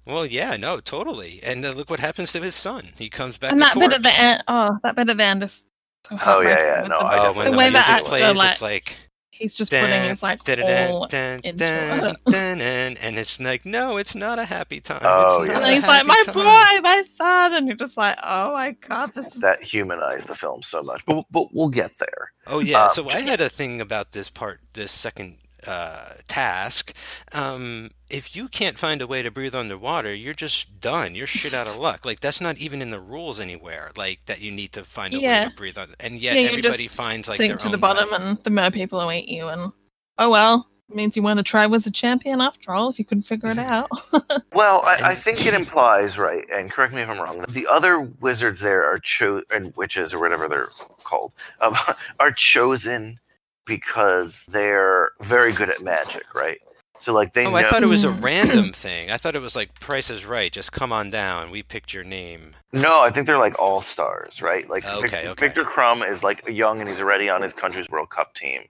Well, yeah, no, totally. And uh, look what happens to his son. He comes back. and that bit at the end, oh, that bit at the end is. So Oh, yeah, yeah, no, the, I Oh, when the the way the music actor, plays, like, it's like he's just putting his like all dun, into dun, it. dun, dun, and it's like, no, it's not a happy time. Oh, it's yeah. not And he's like, my time." boy, my son, and you're just like, oh my god, this is That humanized the film so much. But but we'll get there. Oh yeah. Um, so I had a thing about this part, this second uh, task. Um, if you can't find a way to breathe underwater, you're just done. You're shit out of luck. Like that's not even in the rules anywhere. Like that you need to find a way to breathe under. And yet Yeah, everybody just finds like sink their to the bottom, way. and the mer people will eat you. And oh well, it means you want to try was a champion after all. If you couldn't figure it out, Well, I, I think it implies, right, and correct me if I'm wrong, the other wizards there are cho- and witches or whatever they're called, um, are chosen because they're very good at magic, right? So, like, they Oh, know. I thought it was a Mm. random thing. I thought it was like Price is Right. Just come on down. We picked your name. No, I think they're like all stars, right? Like Okay, Vic- okay. Victor Krum is like young and he's already on his country's World Cup team.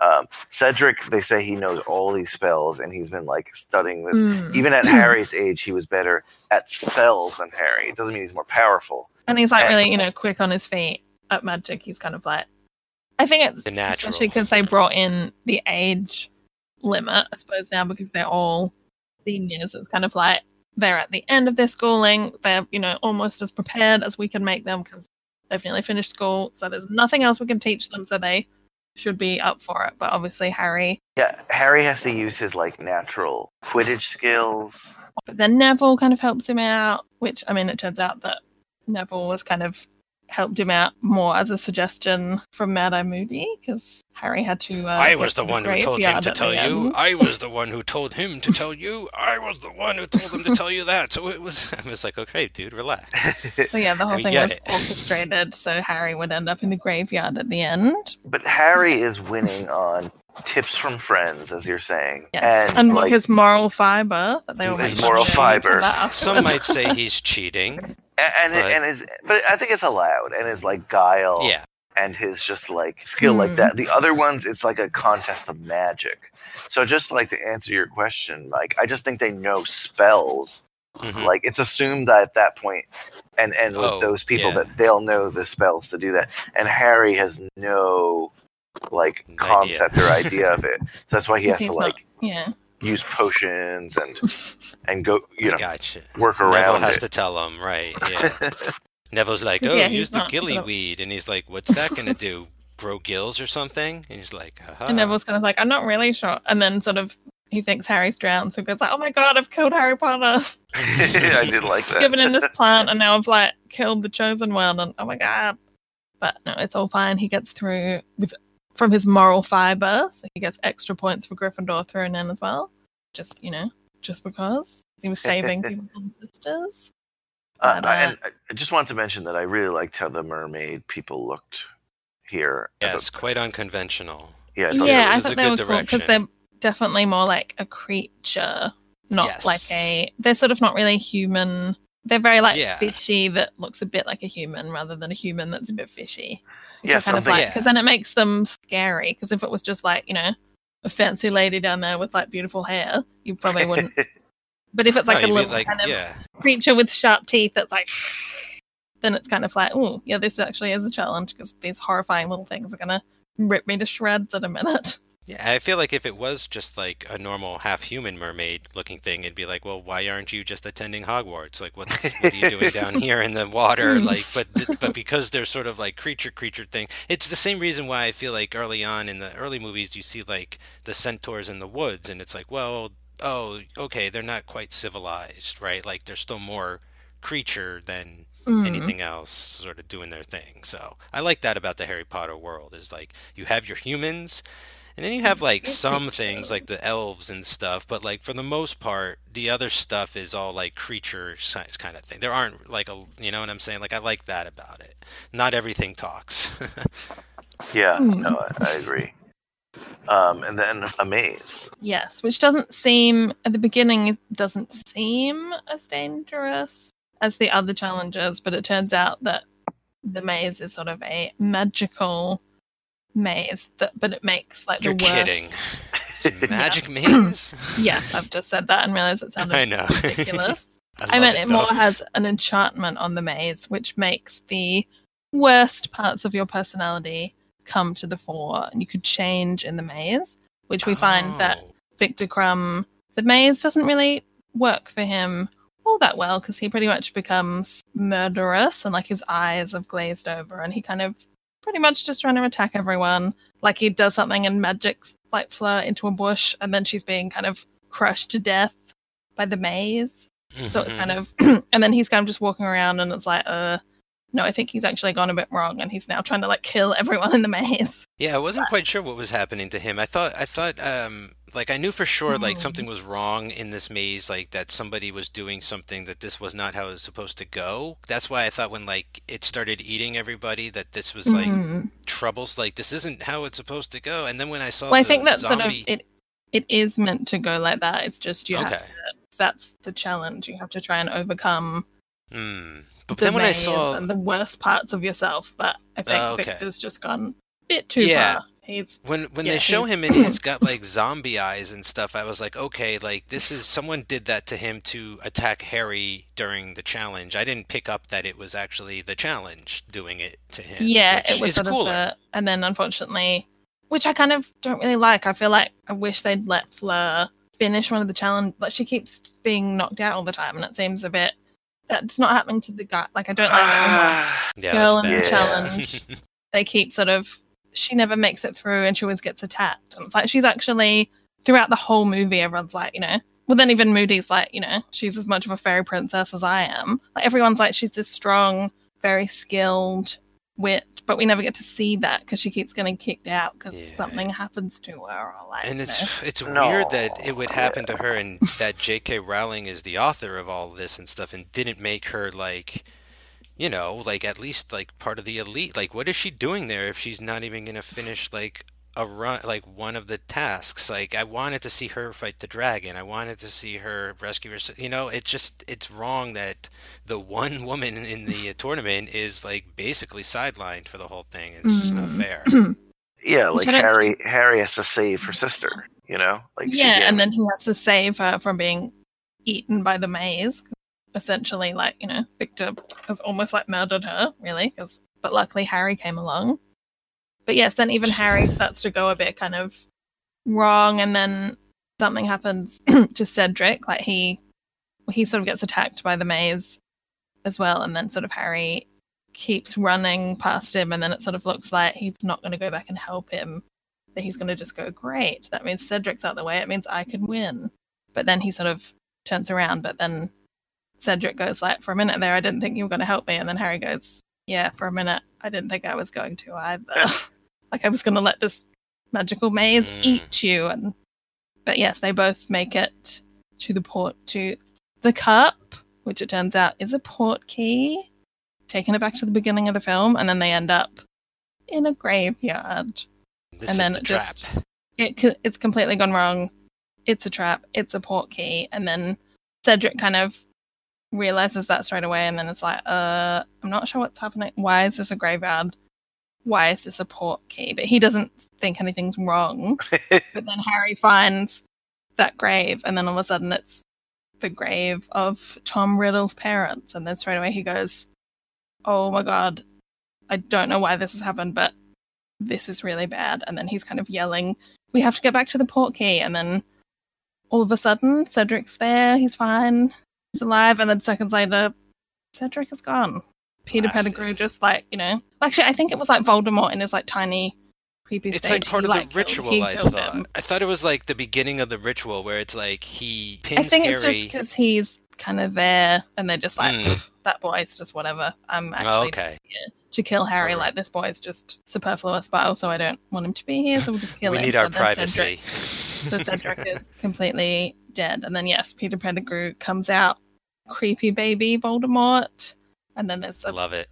Um, Cedric, they say he knows all these spells and he's been like studying this. Mm. Even at Harry's age, he was better at spells than Harry. It doesn't mean he's more powerful. and he's like really, you know, quick on his feet at magic. He's kind of like, I think it's The natural. especially because they brought in the age limit. I suppose now because they're all seniors, it's kind of like they're at the end of their schooling. They're you know almost as prepared as we can make them because they've nearly finished school. So there's nothing else we can teach them. So they should be up for it. But obviously Harry, Yeah, Harry has to use his like natural Quidditch skills. but then Neville kind of helps him out. Which I mean, it turns out that Neville was kind of helped him out more as a suggestion from Mad Eye Moody because Harry had to. Uh, I was the to one who told him to tell you. end. I was the one who told him to tell you. I was the one who told him to tell you that. So it was. I was like, okay, dude, relax. So yeah, the whole We thing was it. orchestrated so Harry would end up in the graveyard at the end. But Harry is winning on tips from friends, as you're saying. Yes. And, And, like his moral fiber that they His moral mention fiber. Some might say he's cheating. And and, But- and his but I think it's allowed and his like guile Yeah. and his just like skill like Hmm. that. The other ones, it's like a contest of magic. So just like to answer your question, Mike, I just think they know spells. Mhm. Like it's assumed that at that point, and and with Oh, those people yeah. that they'll know the spells to do that. And Harry has no like idea. concept or idea of it. So that's why he has He's to not- like yeah. Use potions and and go you know Gotcha. work around. Neville around has it. to tell him, right? Yeah. Neville's like, "Oh, he's use the not gilly gonna- weed," and he's like, "What's that gonna do? Grow gills or something?" And he's like, "Haha." And Neville's kind of like, I'm not really sure. And then sort of he thinks Harry's drowned, so he goes like, Oh my god, I've killed Harry Potter. I did like that. Given in this plant, and now I've like killed the chosen one, and oh my god. But no, it's all fine. He gets through with from his moral fiber, so he gets extra points for Gryffindor thrown in as well. Just you know, just because he was saving people from sisters. Uh, But, uh, and I just wanted to mention that I really liked how the mermaid people looked here. I Yes, thought- quite unconventional. yeah, I yeah, they I was a thought they good were cool because they're definitely more like a creature, not like a. They're sort of not really human. They're very like Yeah. fishy that looks a bit like a human rather than a human that's a bit fishy. Yeah, kind of something- like Yeah. because then it makes them scary. Because if it was just like you know a fancy lady down there with like beautiful hair, you probably wouldn't. But if it's No, like a little like, kind of yeah, creature with sharp teeth that's like, then it's kind of like, oh yeah, this actually is a challenge because these horrifying little things are gonna rip me to shreds in a minute. Yeah. I feel like if it was just like a normal half-human mermaid-looking thing, it'd be like, well, why aren't you just attending Hogwarts? Like, what, what are you doing down here in the water? Like, but but because they're sort of like creature creature thing, it's the same reason why I feel like early on in the early movies you see like the centaurs in the woods, and it's like, well, oh, okay, they're not quite civilized, right? Like, they're still more creature than Mm. anything else sort of doing their thing. So I like that about the Harry Potter world is like you have your humans and then you have like some things like the elves and stuff, but like for the most part, the other stuff is all like creature si- kind of thing. There aren't like a, you know what I'm saying? Like I like that about it. Not everything talks. yeah, Hmm. no, I, I agree. Um, and then a maze. Yes, which doesn't seem at the beginning it doesn't seem as dangerous as the other challenges, but it turns out that the maze is sort of a magical maze that but it makes like You're the worst kidding. Magic maze? yes, I've just said that and realized it sounded I know. ridiculous. I, I, meant it, it more has an enchantment on the maze, which makes the worst parts of your personality come to the fore, and you could change in the maze. Which we find that Oh. Victor Krum, the maze doesn't really work for him all that well because he pretty much becomes murderous and like his eyes have glazed over, and he kind of pretty much just trying to attack everyone. Like he does something and magic's like Fleur into a bush, and then she's being kind of crushed to death by the maze. So it's kind of, and then he's kind of just walking around, and it's like, uh, no, I think he's actually gone a bit wrong, and he's now trying to like kill everyone in the maze. Yeah, I wasn't quite sure what was happening to him. I thought, I thought, um, like I knew for sure, like Mm. something was wrong in this maze, like that somebody was doing something that this was not how it was supposed to go. That's why I thought when like it started eating everybody, that this was like Mhm. troubles. Like this isn't how it's supposed to go. And then when I saw, Well, I think that's sort of it. It is meant to go like that. It's just you have Okay. to. That's the challenge. You have to try and overcome Hmm. But the then when I saw, and the worst parts of yourself. But I think Oh, okay. Victor's just gone a bit too Yeah. far. He's when when yeah, they show he's- him and he's got like zombie eyes and stuff, I was like, okay, like this is someone did that to him to attack Harry during the challenge. I didn't pick up that it was actually the challenge doing it to him. Yeah, it was sort cooler. of the, and then unfortunately, which I kind of don't really like. I feel like I wish they'd let Fleur finish one of the challenge. Like she keeps being knocked out all the time, and it seems a bit that's not happening to the guy. Like I don't like Ah, yeah, girl in the challenge. they keep sort of she never makes it through, and she always gets attacked. And it's like she's actually throughout the whole movie, everyone's like, you know. Well, then even Moody's like, you know, she's as much of a fairy princess as I am. Like everyone's like, she's this strong, very skilled wit, but we never get to see that because she keeps getting kicked out because Yeah. something happens to her. Or like, And you it's know. it's No. weird that it would happen to her and that J.K. Rowling is the author of all this and stuff and didn't make her like you know, like at least like part of the elite. Like what is she doing there if she's not even gonna finish like a run like one of the tasks? Like I wanted to see her fight the dragon. I wanted to see her rescue her you know, it's just it's wrong that the one woman in the tournament is like basically sidelined for the whole thing. It's just not Mm. fair. yeah, like I don't- Harry. Harry has to save her sister. You know, like yeah, can't- and then he has to save her from being eaten by the maze. Essentially, like you know, Victor has almost like murdered her, really because but luckily Harry came along. but yes, then even Harry starts to go a bit kind of wrong, and then something happens to Cedric. Like he he sort of gets attacked by the maze as well, and then sort of Harry keeps running past him, and then it sort of looks like he's not going to go back and help him. That he's going to just go, great. That means Cedric's out the way. It means I can win. But then he sort of turns around, but then Cedric goes like, for a minute there, I didn't think you were going to help me, and then Harry goes, yeah, for a minute, I didn't think I was going to either. like I was going to let this magical maze mm. eat you, and but yes, they both make it to the port to the cup, which it turns out is a port key, taking it back to the beginning of the film, and then they end up in a graveyard. This and is then the it just it it's completely gone wrong. It's a trap. It's a port key, and then Cedric kind of realizes that straight away, and then it's like, uh, I'm not sure what's happening. Why is this a graveyard? Why is this a port key? But he doesn't think anything's wrong. but then Harry finds that grave, and then all of a sudden it's the grave of Tom Riddle's parents, and then straight away he goes, "Oh my god, I don't know why this has happened, but this is really bad." And then he's kind of yelling, "We have to get back to the port key!" And then all of a sudden, Cedric's there. He's fine. He's alive. And then seconds later, Cedric is gone. Peter Pettigrew just like you know. Actually, I think it was like Voldemort in his like tiny, creepy. It's stage. like part He, of the killed- ritual. I thought. him. I thought it was like the beginning of the ritual where it's like he pins I think it's just because he's kind of there, and they're just like, Mm. "Pff, that boy's just whatever. I'm actually Oh, okay. here to kill Harry. Like this boy is just superfluous, but also I don't want him to be here, so we'll just kill We him. We need So our privacy. Cedric, so Cedric is completely dead, and then yes, Peter Pettigrew comes out, creepy baby Voldemort, and then there's a Love it.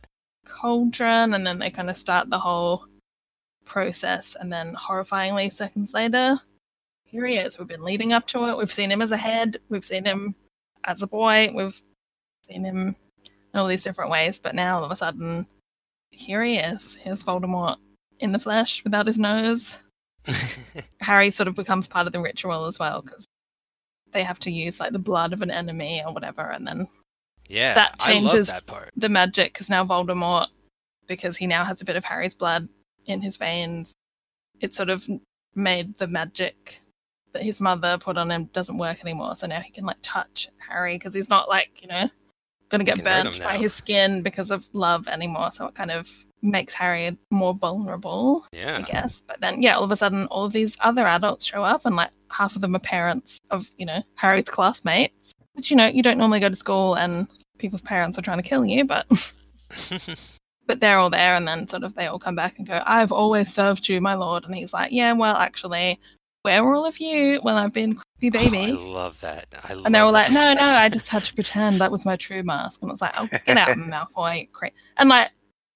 cauldron, and then they kind of start the whole process, and then horrifyingly, seconds later, here he is. We've been leading up to it. We've seen him as a head. We've seen him as a boy. We've seen him in all these different ways, but now all of a sudden, here he is. Here's Voldemort in the flesh without his nose. Harry sort of becomes part of the ritual as well because they have to use like the blood of an enemy or whatever, and then Yeah, that I love changes that part. the magic because now Voldemort, because he now has a bit of Harry's blood in his veins, it sort of made the magic that his mother put on him doesn't work anymore. So now he can like touch Harry because he's not like you know going to get burnt by his skin because of love anymore. So it kind of makes Harry more vulnerable. Yeah. I guess. But then, yeah, all of a sudden, all of these other adults show up, and like half of them are parents of, you know, Harry's classmates. Which, you know, you don't normally go to school and people's parents are trying to kill you, but. but they're all there, and then sort of they all come back and go, I've always served you, my lord. And he's like, Yeah, well, actually, where were all of you when I've been creepy oh, baby? I love that. I love and they're all that. like, no, no, I just had to pretend that was my true mask. And it's like, oh, get out, Malfoy. Cra-. And like,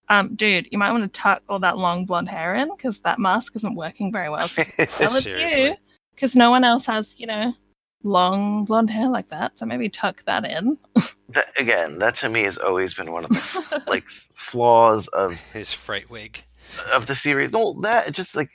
um, dude, you might want to tuck all that long blonde hair in because that mask isn't working very well. 'cause Well, it's you. Because no one else has, you know, long blonde hair like that. So maybe tuck that in. That, again, that to me has always been one of the f- like flaws of his fright wig of the series. No, that just like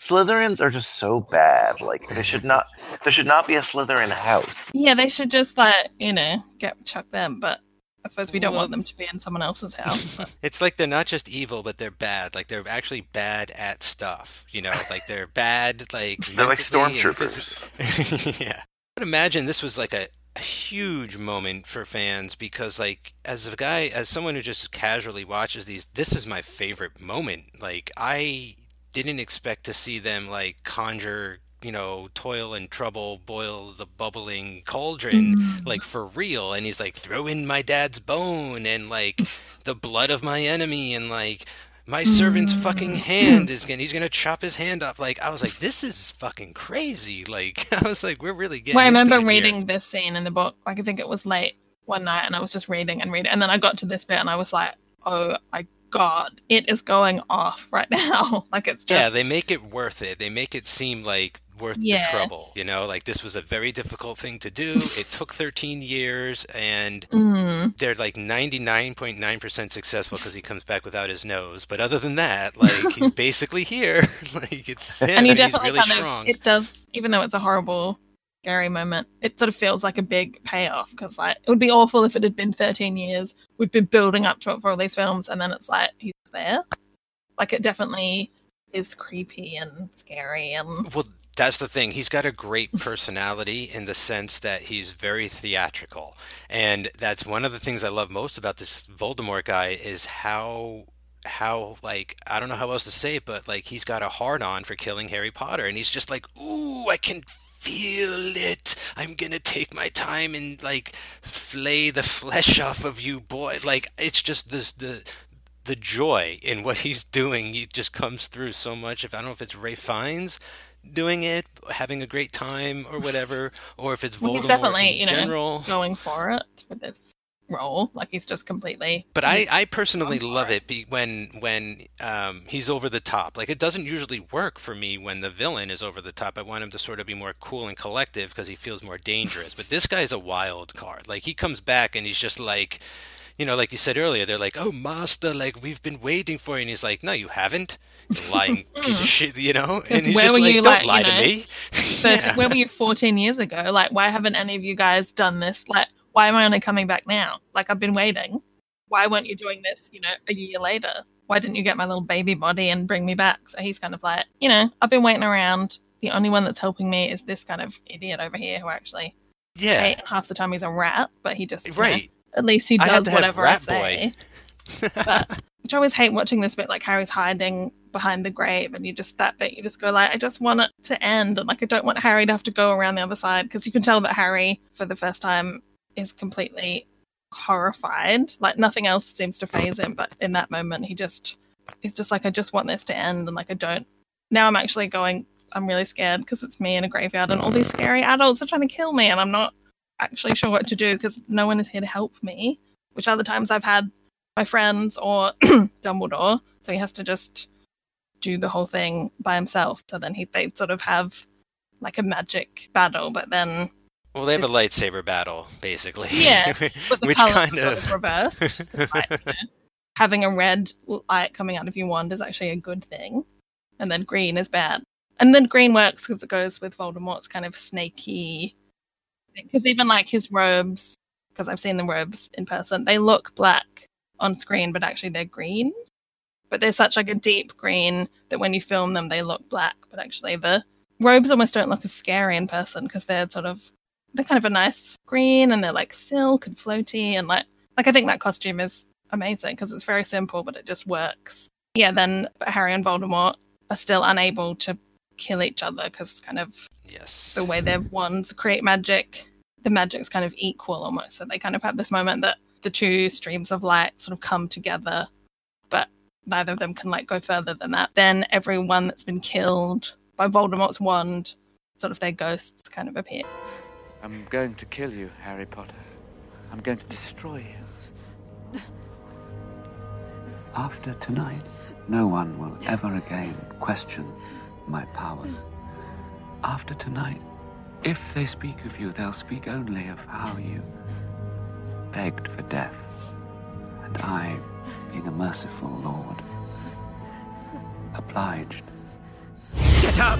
Slytherins are just so bad. Like they should not. There should not be a Slytherin house. Yeah, they should just like, you know, get chuck them. But I suppose we don't want them to be in someone else's house. but- It's like they're not just evil, but they're bad. Like they're actually bad at stuff. You know, like they're bad. Like They're like stormtroopers. yeah, I would imagine this was like a, a huge moment for fans because, like, as a guy, as someone who just casually watches these, this is my favorite moment. Like, I didn't expect to see them like conjure. You know, toil and trouble, boil the bubbling cauldron, Mm. like for real. And he's like, throw in my dad's bone and like the blood of my enemy and like my servant's fucking hand is gonna he's gonna chop his hand off. Like I was like, this is fucking crazy. Like I was like, we're really getting. well, I remember it here. reading this scene in the book. Like I think it was late one night, and I was just reading and reading, and then I got to this bit, and I was like, "Oh my god, it is going off right now!" like it's just Yeah, they make it worth it. They make it seem like worth Yeah. the trouble. You know, like this was a very difficult thing to do. it took 13 years, and Mm. they're like 99.9% successful because he comes back without his nose. But other than that, like he's basically here. like it's him, and and, you he's definitely really strong. of it does, even though it's a horrible, scary moment. It sort of feels like a big payoff because like it would be awful if it had been 13 years. We've been building up to it for all these films, and then it's like he's there. Like it definitely is creepy and scary and Well, that's the thing. He's got a great personality in the sense that he's very theatrical. And that's one of the things I love most about this Voldemort guy is how how like I don't know how else to say it, but like he's got a hard on for killing Harry Potter and he's just like, "Ooh, I can feel it. I'm going to take my time and like flay the flesh off of you, boy." Like it's just this the the joy in what he's doing it just comes through so much if i don't know if it's Ralph Fiennes doing it having a great time or whatever or if it's well, Voldemort definitely in you know general going for it with this role. Like he's just completely. but I, I personally love it be, when when um, he's over the top. Like it doesn't usually work for me when the villain is over the top. I want him to sort of be more cool and collective because he feels more dangerous. But this guy's a wild card. Like he comes back and he's just like, you know, like you said earlier, they're like, "Oh, master, like we've been waiting for you," and he's like, "No, you haven't." You lying piece of shit, you know. And he's where just were like, you, "Don't like, you lie know, to me." But Yeah. where were you 14 years ago? Like, why haven't any of you guys done this? Like, why am I only coming back now? Like, I've been waiting. Why weren't you doing this, you know, a year later? Why didn't you get my little baby body and bring me back? So he's kind of like, you know, I've been waiting around. The only one that's helping me is this kind of idiot over here who actually, Yeah. half the time he's a rat, but he just, you know, Right. At least he does whatever I say. but which I always hate watching this bit, like Harry's hiding behind the grave, and you just that bit, you just go like, I just want it to end, and like I don't want Harry to have to go around the other side because you can tell that Harry, for the first time, is completely horrified. Like nothing else seems to phase him, but in that moment, he just he's just like, I just want this to end, and like I don't. Now I'm actually going. I'm really scared because it's me in a graveyard, and all these scary adults are trying to kill me, and I'm not actually sure what to do because no one is here to help me. Which other times I've had my friends or Dumbledore, so he has to just do the whole thing by himself. So then he they sort of have like a magic battle, but then Well, they have a lightsaber battle, basically. yeah, which kind sort of reversed. Like, you know, having a red light coming out of your wand is actually a good thing, and then green is bad. And then green works because it goes with Voldemort's kind of snaky. Because even like his robes, because I've seen the robes in person, they look black on screen, but actually they're green. But they're such like a deep green that when you film them, they look black. But actually, the robes almost don't look as scary in person because they're sort of they're kind of a nice green and they're like silk and floaty and like like I think that costume is amazing because it's very simple but it just works. Yeah, then Harry and Voldemort are still unable to kill each other because kind of yes. the way their wands create magic, the magic's kind of equal almost. So they kind of have this moment that the two streams of light sort of come together, but neither of them can like go further than that. Then everyone that's been killed by Voldemort's wand, sort of their ghosts kind of appear. I'm going to kill you, Harry Potter. I'm going to destroy you. After tonight, no one will ever again question my powers. After tonight, if they speak of you, they'll speak only of how you begged for death. And I, being a merciful lord, obliged. Get up!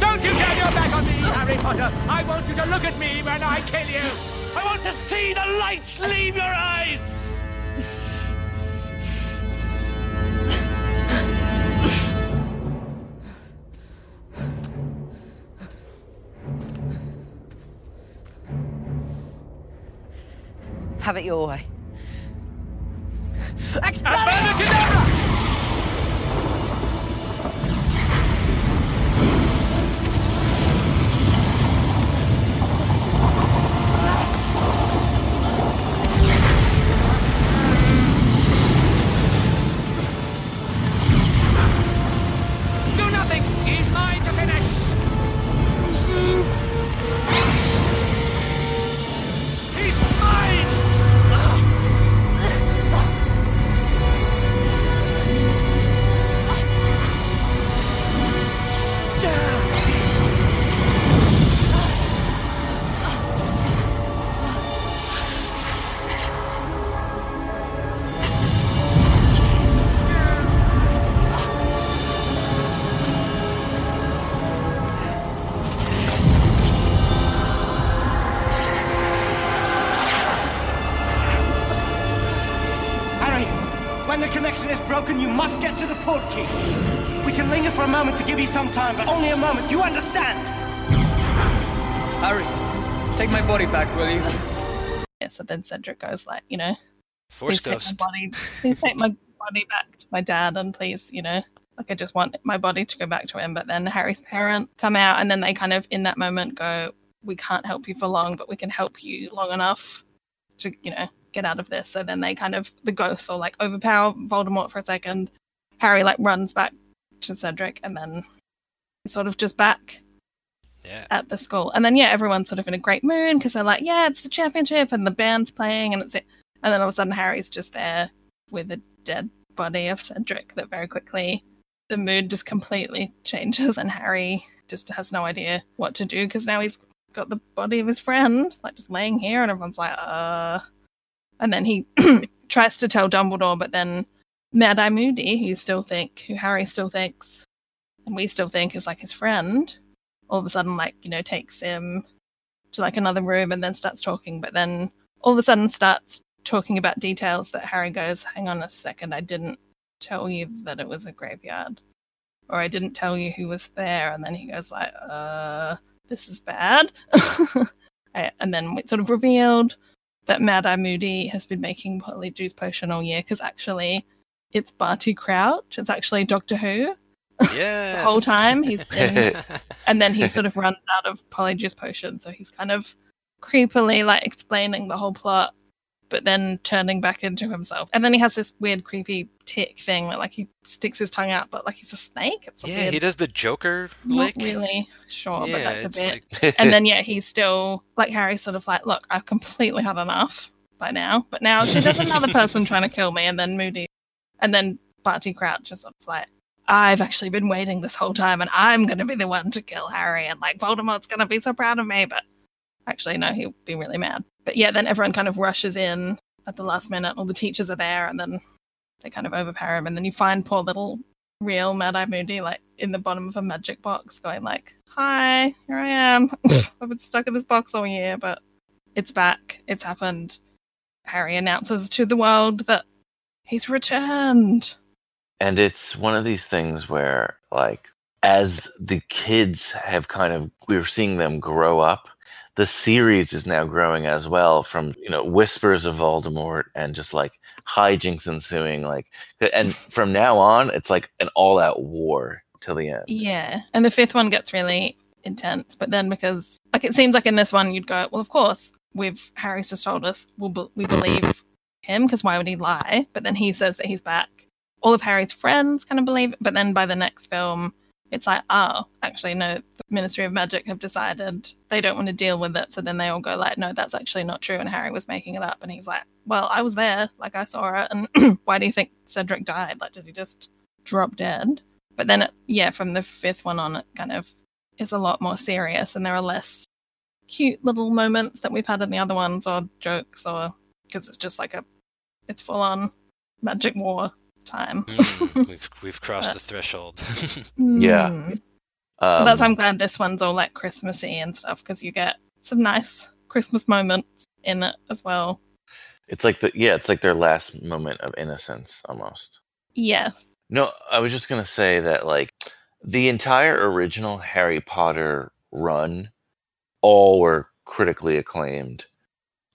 Don't you turn your back on me, Harry Potter! I want you to look at me when I kill you! I want to see the light leave your eyes! Have it your way. Do nothing! He's mine to finish! For a moment to give you some time, but only a moment. Do you understand? Harry, take my body back, will you? Yeah, so then Cedric goes like, you know, Force please take my body, please take my body back to my dad, and please, you know, like I just want my body to go back to him. But then Harry's parents come out, and then they kind of in that moment go, "We can't help you for long, but we can help you long enough to, you know, get out of this." So then they kind of the ghosts all like overpower Voldemort for a second. Harry like runs back to Cedric, and then sort of just back Yeah. at the school. And then yeah, everyone's sort of in a great mood because they're like, yeah, it's the championship and the band's playing and it's it. And then all of a sudden Harry's just there with the dead body of Cedric that very quickly the mood just completely changes and Harry just has no idea what to do because now he's got the body of his friend like just laying here and everyone's like, uh and then he tries to tell Dumbledore, but then Mad Eye Moody, who you still think, who Harry still thinks, and we still think is like his friend, all of a sudden like you know takes him to like another room and then starts talking but then all of a sudden starts talking about details that harry goes hang on a second i didn't tell you that it was a graveyard or i didn't tell you who was there and then he goes like uh this is bad. And then it's sort of revealed that mad eye moody has been making polyjuice potion all year because actually it's barty crouch. It's actually doctor who. Yeah. the whole time he's been and then he sort of runs out of polyjuice potion so he's kind of creepily like explaining the whole plot but then turning back into himself. And then he has this weird creepy tick thing that like he sticks his tongue out but like he's a snake. It's a Yeah, weird, he does the Joker not really sure but that's a bit. like- and then yeah he's still like harry's sort of like look i've completely had enough by now but now she just another person trying to kill me and then moody and then barty crouch is sort of like I've actually been waiting this whole time, and I'm going to be the one to kill Harry, and like Voldemort's going to be so proud of me. But actually, no, he'll be really mad. But yeah, then everyone kind of rushes in at the last minute. All the teachers are there, and then they kind of overpower him. And then you find poor little real Mad Eye Moody like in the bottom of a magic box, going like, "Hi, here I am. I've been stuck in this box all year, but it's back. It's happened." Harry announces to the world that he's returned. and it's one of these things where like as the kids have kind of we're seeing them grow up the series is now growing as well from you know whispers of voldemort and just like hijinks ensuing like and from now on it's like an all-out war till the end Yeah, and the fifth one gets really intense, but then because like it seems like in this one you'd go, well, of course, we've Harry's just told us we'll we believe him because why would he lie? But then he says that he's back. All of Harry's friends kind of believe it, but then by the next film, it's like, oh, actually, no, the Ministry of Magic have decided they don't want to deal with it. So then they all go like, no, that's actually not true, and Harry was making it up, and he's like, well, I was there, like I saw it, and why do you think Cedric died? Like, did he just drop dead? But then, it, yeah, from the fifth one on, it kind of is a lot more serious, and there are less cute little moments that we've had in the other ones, or jokes, or because it's just like a, it's full on magic war time. Mm, we've we've crossed the threshold. Yeah. Mm. so that's why Um, I'm glad this one's all like Christmassy and stuff because you get some nice Christmas moments in it as well. it's like the yeah it's like their last moment of innocence almost Yes. No, I was just gonna say that like the entire original Harry Potter run, all were critically acclaimed.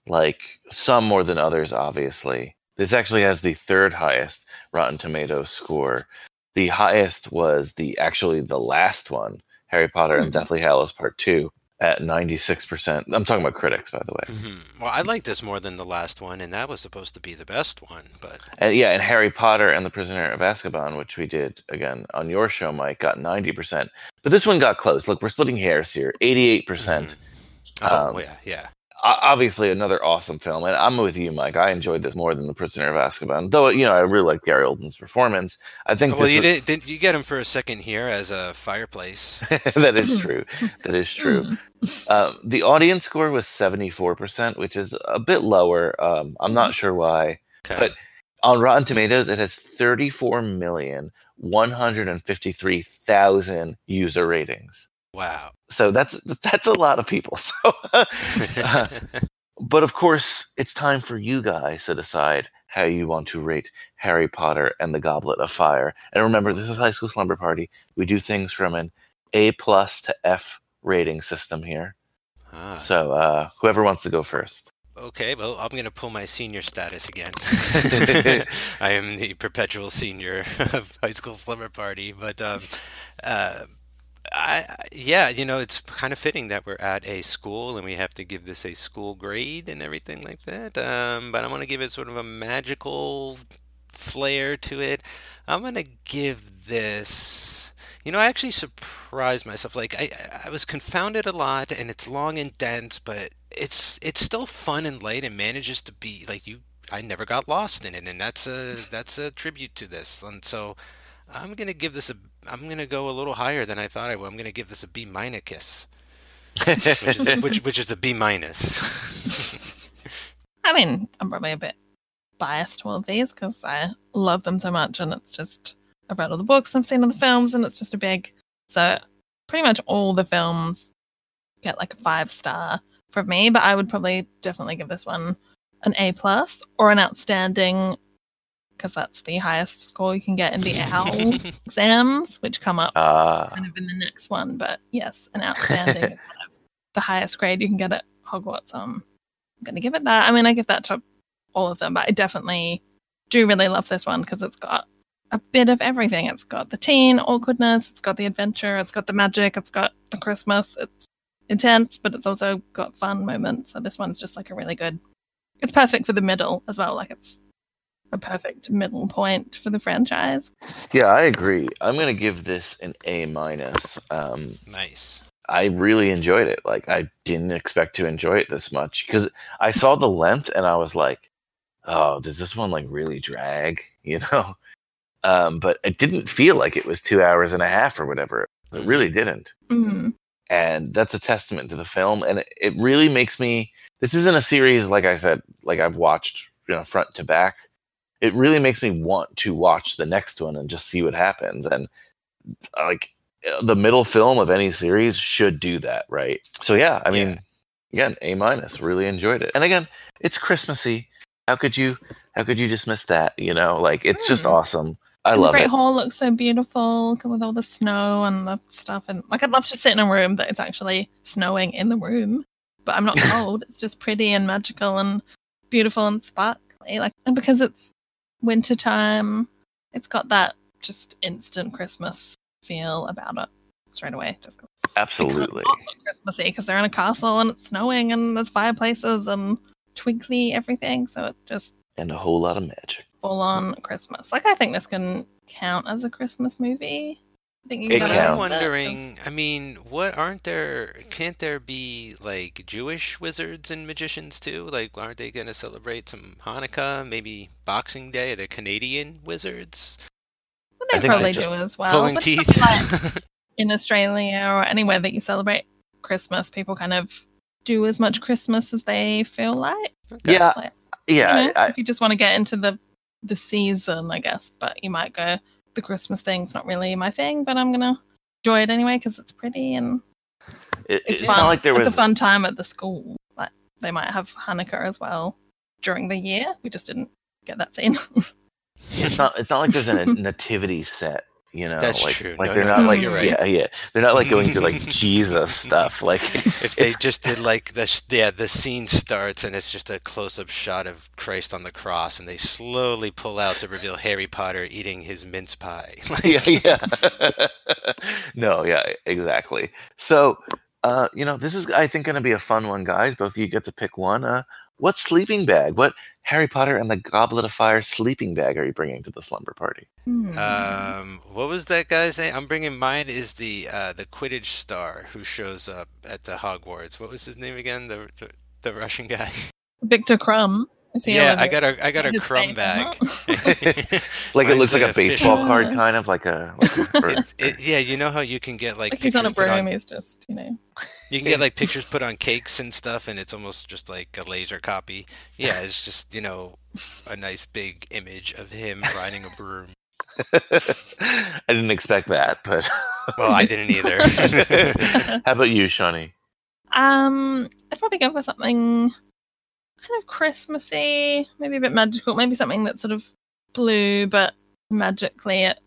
Like some more than others, obviously. This actually has the third highest Rotten Tomatoes score. The highest was the actually the last one, Harry Potter and Mhm. Deathly Hallows Part Two, at ninety six percent. I'm talking about critics, by the way. Mhm. Well, I like this more than the last one, and that was supposed to be the best one. But And yeah, and Harry Potter and the Prisoner of Azkaban, which we did again on your show, Mike, got ninety percent. But this one got close. Look, we're splitting hairs here. Eighty-eight percent. oh yeah, yeah. Obviously, another awesome film, and I'm with you, Mike. I enjoyed this more than the Prisoner of Azkaban, though. You know, I really like Gary Oldman's performance. I think well, you was- did, didn't you get him for a second here as a fireplace? that is true. That is true. Um, the audience score was 74%, which is a bit lower. Um, I'm not sure why. But on Rotten Tomatoes, it has 34 million 153,000 user ratings. Wow. So that's that's a lot of people. So, uh, but of course, it's time for you guys to decide how you want to rate Harry Potter and the Goblet of Fire. And remember, this is High School Slumber Party. We do things from an A plus to F rating system here. Ah. So uh, whoever wants to go first. Okay, well, I'm going to pull my senior status again. I am the perpetual senior of High School Slumber Party, but um, uh, I, I- yeah, you know, it's kind of fitting that we're at a school and we have to give this a school grade and everything like that. Um, but I'm going to give it sort of a magical flair to it. I'm going to give this. You know, I actually surprised myself. Like I, I was confounded a lot, and it's long and dense, but it's it's still fun and light, and manages to be like you. I never got lost in it, and that's a that's a tribute to this. And so, I'm gonna give this a. I'm gonna go a little higher than I thought I would. I'm gonna give this a B minus, which is a, which which is a B minus. I mean, I'm probably a bit biased toward these because I love them so much, and it's just I've read all the books, I've seen all the films, and it's just a big. So pretty much all the films get like a five star from me, but I would probably definitely give this one an A plus or an outstanding because that's the highest score you can get in the OWL exams, which come up Ah. kind of in the next one. But yes, an outstanding is kind of the highest grade you can get at Hogwarts. Um, I'm going to give it that. I mean, I give that to all of them, but I definitely do really love this one because it's got a bit of everything. It's got the teen awkwardness, it's got the adventure, it's got the magic, it's got the Christmas. It's intense, but it's also got fun moments. So this one's just like a really good. It's perfect for the middle as well. Like it's a perfect middle point for the franchise. Yeah, I agree. I'm gonna give this an A minus. Um, nice. I really enjoyed it. Like I didn't expect to enjoy it this much because I saw the length and I was like, "Oh, does this one like really drag?" You know. Um, but it didn't feel like it was two hours and a half or whatever. It really didn't. Mm. and that's a testament to the film and it, it really makes me this isn't a series like i said like i've watched you know front to back it really makes me want to watch the next one and just see what happens. And uh, like uh, the middle film of any series should do that right? So yeah i mean again a minus really enjoyed it. And again it's christmassy. How could you how could you dismiss that you know? Like it's just awesome. I And the Great it. Hall looks so beautiful come with all the snow and the stuff. And like, I'd love to sit in a room that it's actually snowing in the room, but I'm not cold. it's just pretty and magical and beautiful and sparkly. Like, and because it's winter time, it's got that just instant Christmas feel about it straight away. Just absolutely Christmassy because they're in a castle and it's snowing and there's fireplaces and twinkly everything. So it just and a whole lot of magic full on Christmas. Like I think this can count as a Christmas movie. I think you It gotta I'm wondering. I mean, what aren't there? Can't there be like Jewish wizards and magicians too? Like, aren't they going to celebrate some Hanukkah? Maybe Boxing Day? Are there Canadian wizards? Well, I they think probably do as well. pulling but teeth. like in Australia or anywhere that you celebrate Christmas, people kind of do as much Christmas as they feel like. yeah Like, yeah you know, I, if you just want to get into the the season, I guess. But you might go, the Christmas thing's not really my thing, but I'm gonna enjoy it anyway because it's pretty and it, it's, it's fun. not like there it's was a fun time at the school. Like they might have Hanukkah as well during the year. We just didn't get that scene. it's not it's not like there's a nativity set you know That's like, true. like No, they're no, not no, like right. yeah yeah they're not like going through like jesus stuff like If they just did like the sh- yeah, the scene starts and it's just a close-up shot of Christ on the cross, and they slowly pull out to reveal Harry Potter eating his mince pie. Like, yeah yeah no yeah exactly so uh you know this is i think going to be a fun one guys both of you get to pick one uh what sleeping bag what harry potter and the goblet of fire sleeping bag are you bringing to the slumber party Hmm. Um, what was that guy's name? I'm bringing mine is the uh, the Quidditch star who shows up at the Hogwarts. What was his name again? The the, the Russian guy. Victor Krum. Is Yeah, I got a I got a Krum bag. like it looks like, a fish baseball on- card kind of like a, like a or- It, yeah, you know how you can get like Like he's on a pictures put broom. He's just, you know. You can get like pictures put on cakes and stuff, and it's almost just like a laser copy. Yeah, it's just you know a nice big image of him riding a broom. i didn't expect that but Well, I didn't either. how about you shawnee Um, I'd probably go for something kind of Christmassy, maybe a bit magical, maybe something that's sort of blue, but magically it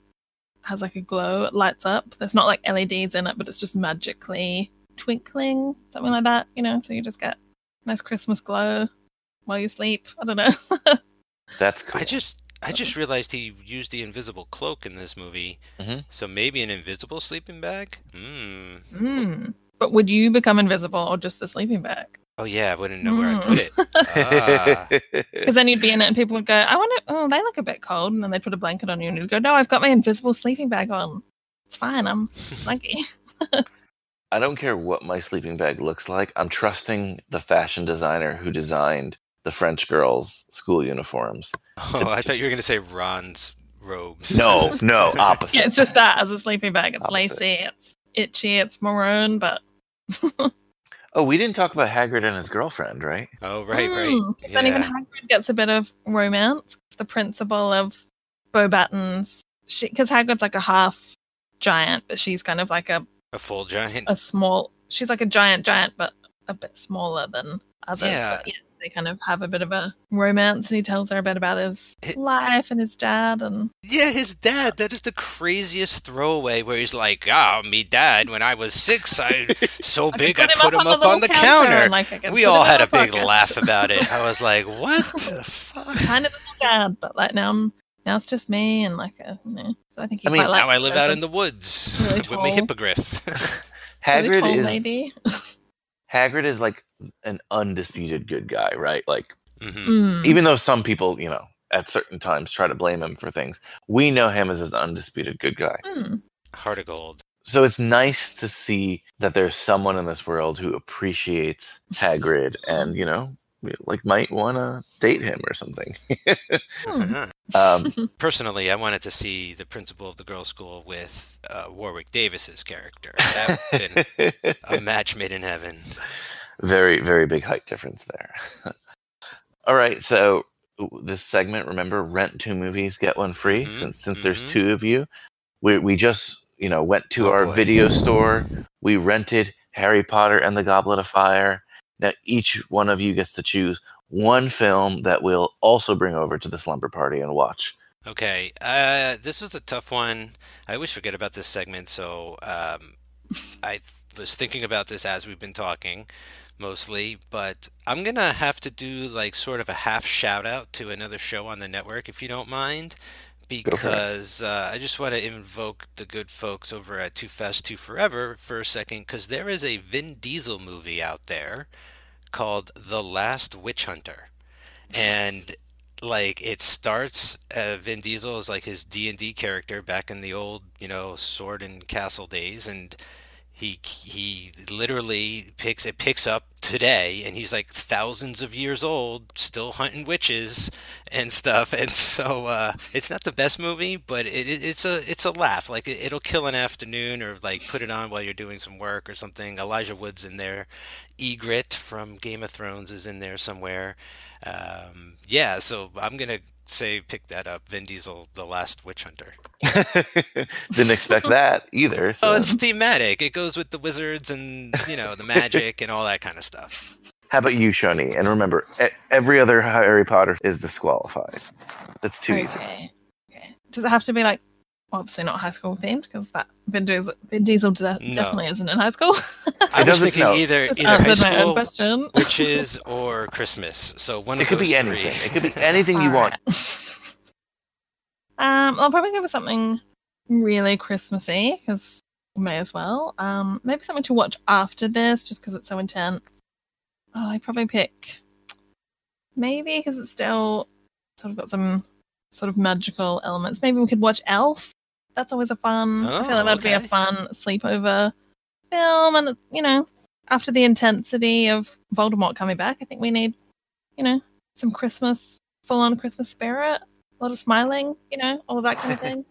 has like a glow, it lights up. There's not like LEDs in it, but it's just magically twinkling, something like that, you know, so you just get nice Christmas glow while you sleep. I don't know. That's cool. I just I just realized he used the invisible cloak in this movie. Mm-hmm. So maybe an invisible sleeping bag? Hmm. Mm. But would you become invisible or just the sleeping bag? Oh yeah, I wouldn't know where I Mm. put it. Ah. Because then you'd be in it and people would go, I want to, oh, they look a bit cold. And then they'd put a blanket on you and you'd go, no, I've got my invisible sleeping bag on. It's fine. I'm lucky. I don't care what my sleeping bag looks like. I'm trusting the fashion designer who designed the French girls' school uniforms. Oh, I thought you were gonna say Ron's robes. No, no, opposite. Yeah, it's just that as a sleeping bag. It's Opposite. lacy, it's itchy, it's maroon, but Oh, we didn't talk about Hagrid and his girlfriend, right? Oh, right, right. Mm, Then even Hagrid gets a bit of romance. The principal of Beauxbatons, because Hagrid's like a half giant, but she's kind of like a, A full giant. a small. She's like a giant giant, but a bit smaller than others. Yeah. But yeah, they kind of have a bit of a romance, and he tells her a bit about his life and his dad, and Yeah, his dad. That is the craziest throwaway where he's like, "Ah, me dad. When I was six, I so big I put him put up him on the on the counter counter." and, like, we all had a my big pocket. laugh about it. I was like, "What the fuck?" tiny little dad. But like now, I'm, now it's just me and like a, you know. So I think he's I mean, now I live out in the woods really with my hippogriff. really Hagrid tall is lady. Hagrid is like an undisputed good guy, right? Like Mm-hmm. Mm. even though some people, you know, at certain times try to blame him for things, we know him as an undisputed good guy. Mm. Heart of gold. So it's nice to see that there's someone in this world who appreciates Hagrid and, you know, like might want to date him or something. um, Personally, I wanted to see the principal of the girls' school with uh, Warwick Davis's character. That would have been a match made in heaven. Very, very big height difference there. All right, so this segment, remember, rent two movies, get one free. Since since there's two of you, we we just you know went to Oh, our boy. video store. We rented Harry Potter and the Goblet of Fire. Now each one of you gets to choose one film that we'll also bring over to the slumber party and watch. Okay, uh, this was a tough one. I always forget about this segment, so um, I was thinking about this as we've been talking, mostly. But I'm gonna have to do like sort of a half shout out to another show on the network, if you don't mind, because uh, I just want to invoke the good folks over at Too Fast Too Forever for a second, because there is a Vin Diesel movie out there called The Last Witch Hunter, and like it starts uh, Vin Diesel is like his D&D character back in the old, you know, sword and castle days and he he literally picks it picks up today and he's like thousands of years old still hunting witches and stuff and so uh it's not the best movie but it, it it's a it's a laugh. Like it, it'll kill an afternoon or like put it on while you're doing some work or something. Elijah Wood's in there. Ygritte from Game of Thrones is in there somewhere. Um yeah so I'm gonna say pick that up Vin Diesel the last witch hunter Didn't expect that either. So. Oh, it's thematic. It goes with the wizards and you know the magic and all that kind of stuff. How about you, Shawnee? And remember, e- every other Harry Potter is disqualified. That's too easy. okay. okay. Does it have to be like obviously not high school themed because that Vin Diesel, Vin Diesel de- No. definitely isn't in high school. I was doesn't- thinking no. either either high answered my own school, question. witches, or Christmas. So one It of could those be three. anything. It could be anything you want. Um, I'll probably go for something really Christmassy because may as well. Um, maybe something to watch after this just because it's so intense. Oh, I'd probably pick maybe because it's still sort of got some sort of magical elements. Maybe we could watch Elf. That's always a fun. I feel Oh, like that'd be a fun sleepover film, and you know, after the intensity of Voldemort coming back, I think we need, you know, some Christmas, full-on Christmas spirit, a lot of smiling, you know, all of that kind of thing.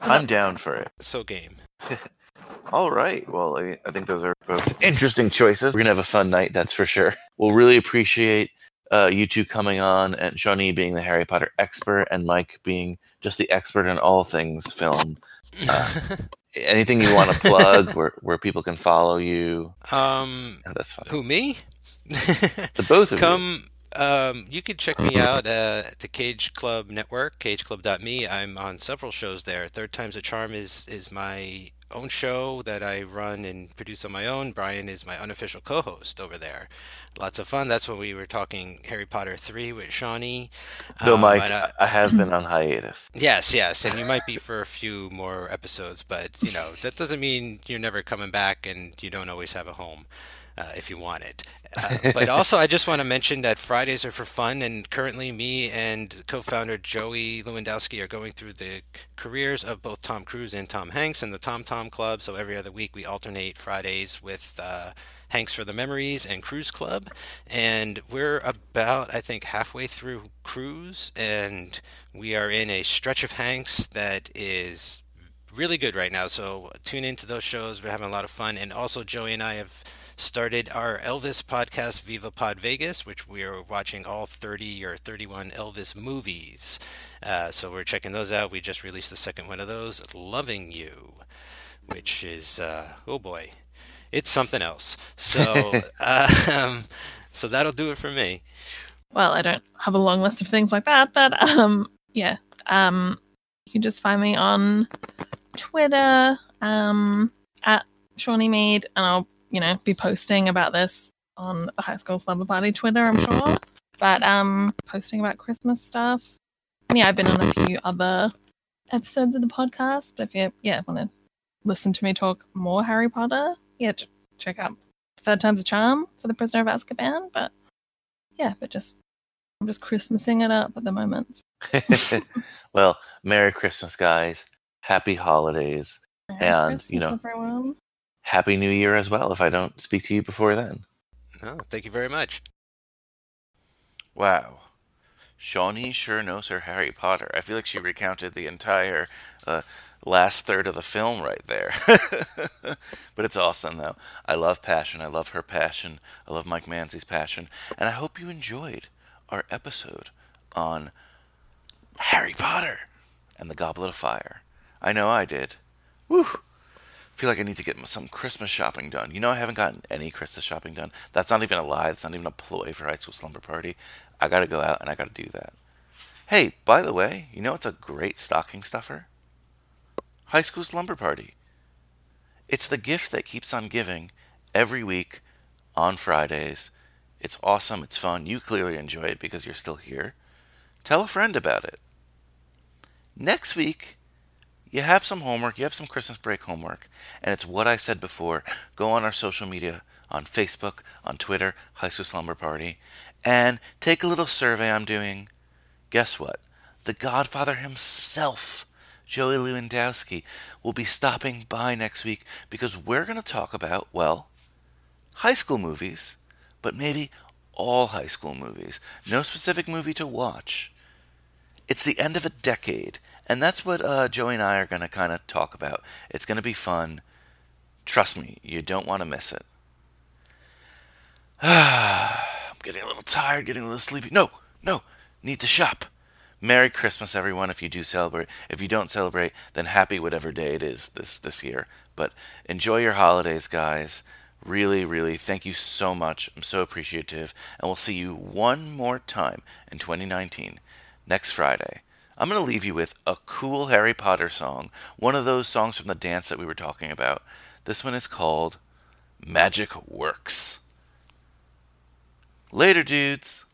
I'm down for it. So game. All right. Well, I, I think those are both interesting choices. We're going to have a fun night, that's for sure. We'll really appreciate uh, you two coming on and Shawnee being the Harry Potter expert and Mike being just the expert in all things film. Uh, anything you want to plug where, where people can follow you? Um, Oh, that's fine. who me? The both of you. Come Um, you can check me out uh, at the Cage Club Network, cageclub.me. I'm on several shows there. Third Time's a Charm is is my own show that I run and produce on my own. Brian is my unofficial co-host over there. Lots of fun. That's when we were talking Harry Potter 3 with Shawnee. Though, Um, Mike, uh, I have been on hiatus. Yes, yes, and you might be for a few more episodes, but you know that doesn't mean you're never coming back, and you don't always have a home uh, if you want it. Uh, but also, I just want to mention that Fridays are for fun, and currently, me and co-founder Joey Lewandowski are going through the careers of both Tom Cruise and Tom Hanks in the Tom Tom Club. So every other week, we alternate Fridays with. Uh, Hanks for the Memories and Cruise Club. And we're about, I think, halfway through Cruise, and we are in a stretch of Hanks that is really good right now. So tune into those shows. We're having a lot of fun. And also, Joey and I have started our Elvis podcast, Viva Pod Vegas, which we are watching all 30 or 31 Elvis movies. Uh, so we're checking those out. We just released the second one of those, Loving You, which is, uh, oh boy, it's something else. So, um, so that'll do it for me. Well, I don't have a long list of things like that, but um, yeah. Um, you can just find me on Twitter um, at Shawnee Mead, and I'll you know be posting about this on the High School Slumber Party Twitter, I'm sure. But um, posting about Christmas stuff. And yeah, I've been on a few other episodes of the podcast. But if you yeah want to listen to me talk more Harry Potter, yeah, ch- check out Third Time's a Charm for the Prisoner of Azkaban. But yeah, but just I'm just Christmasing it up at the moment. well, Merry Christmas, guys. Happy holidays. and, you know, everyone. Happy New Year as well if I don't speak to you before then. No, thank you very much. Wow. Shawnee sure knows her Harry Potter. I feel like she recounted the entire uh, last third of the film right there. but it's awesome, though. I love passion. I love her passion. I love Mike Manzi's passion. And I hope you enjoyed our episode on Harry Potter and the Goblet of Fire. I know I did. Woo! Feel like I need to get some Christmas shopping done. You know, I haven't gotten any Christmas shopping done. That's not even a lie. That's not even a ploy for High School Slumber Party. I got to go out and I got to do that. Hey, by the way, you know it's a great stocking stuffer? High School Slumber Party. It's the gift that keeps on giving every week on Fridays. It's awesome. It's fun. You clearly enjoy it because you're still here. Tell a friend about it. Next week, you have some homework, you have some Christmas break homework, and it's what I said before. Go on our social media, on Facebook, on Twitter, High School Slumber Party, and take a little survey I'm doing. Guess what? The Godfather himself, Joey Lewandowski, will be stopping by next week because we're going to talk about, well, high school movies, but maybe all high school movies. No specific movie to watch. It's the end of a decade, and that's what uh, Joey and I are going to kind of talk about. It's going to be fun. Trust me, you don't want to miss it. I'm getting a little tired, getting a little sleepy. No, no, need to shop. Merry Christmas, everyone, if you do celebrate. If you don't celebrate, then happy whatever day it is this, this year. But enjoy your holidays, guys. Really, really, thank you so much. I'm so appreciative. And we'll see you one more time in 2019, next Friday. I'm going to leave you with a cool Harry Potter song, one of those songs from the dance that we were talking about. This one is called Magic Works. Later, dudes.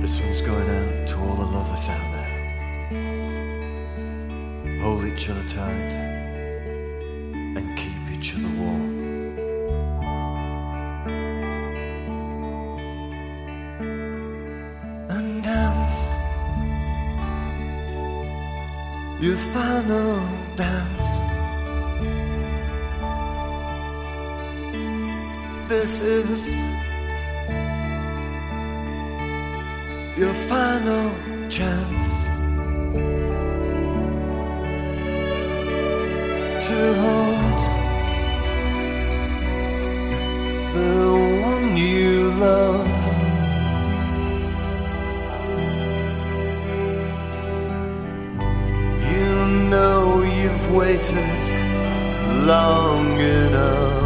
This one's going out to all the lovers out there. Hold each other tight and keep each other warm. Your final dance. This is your final chance to hold the one you love. Know you've waited long enough.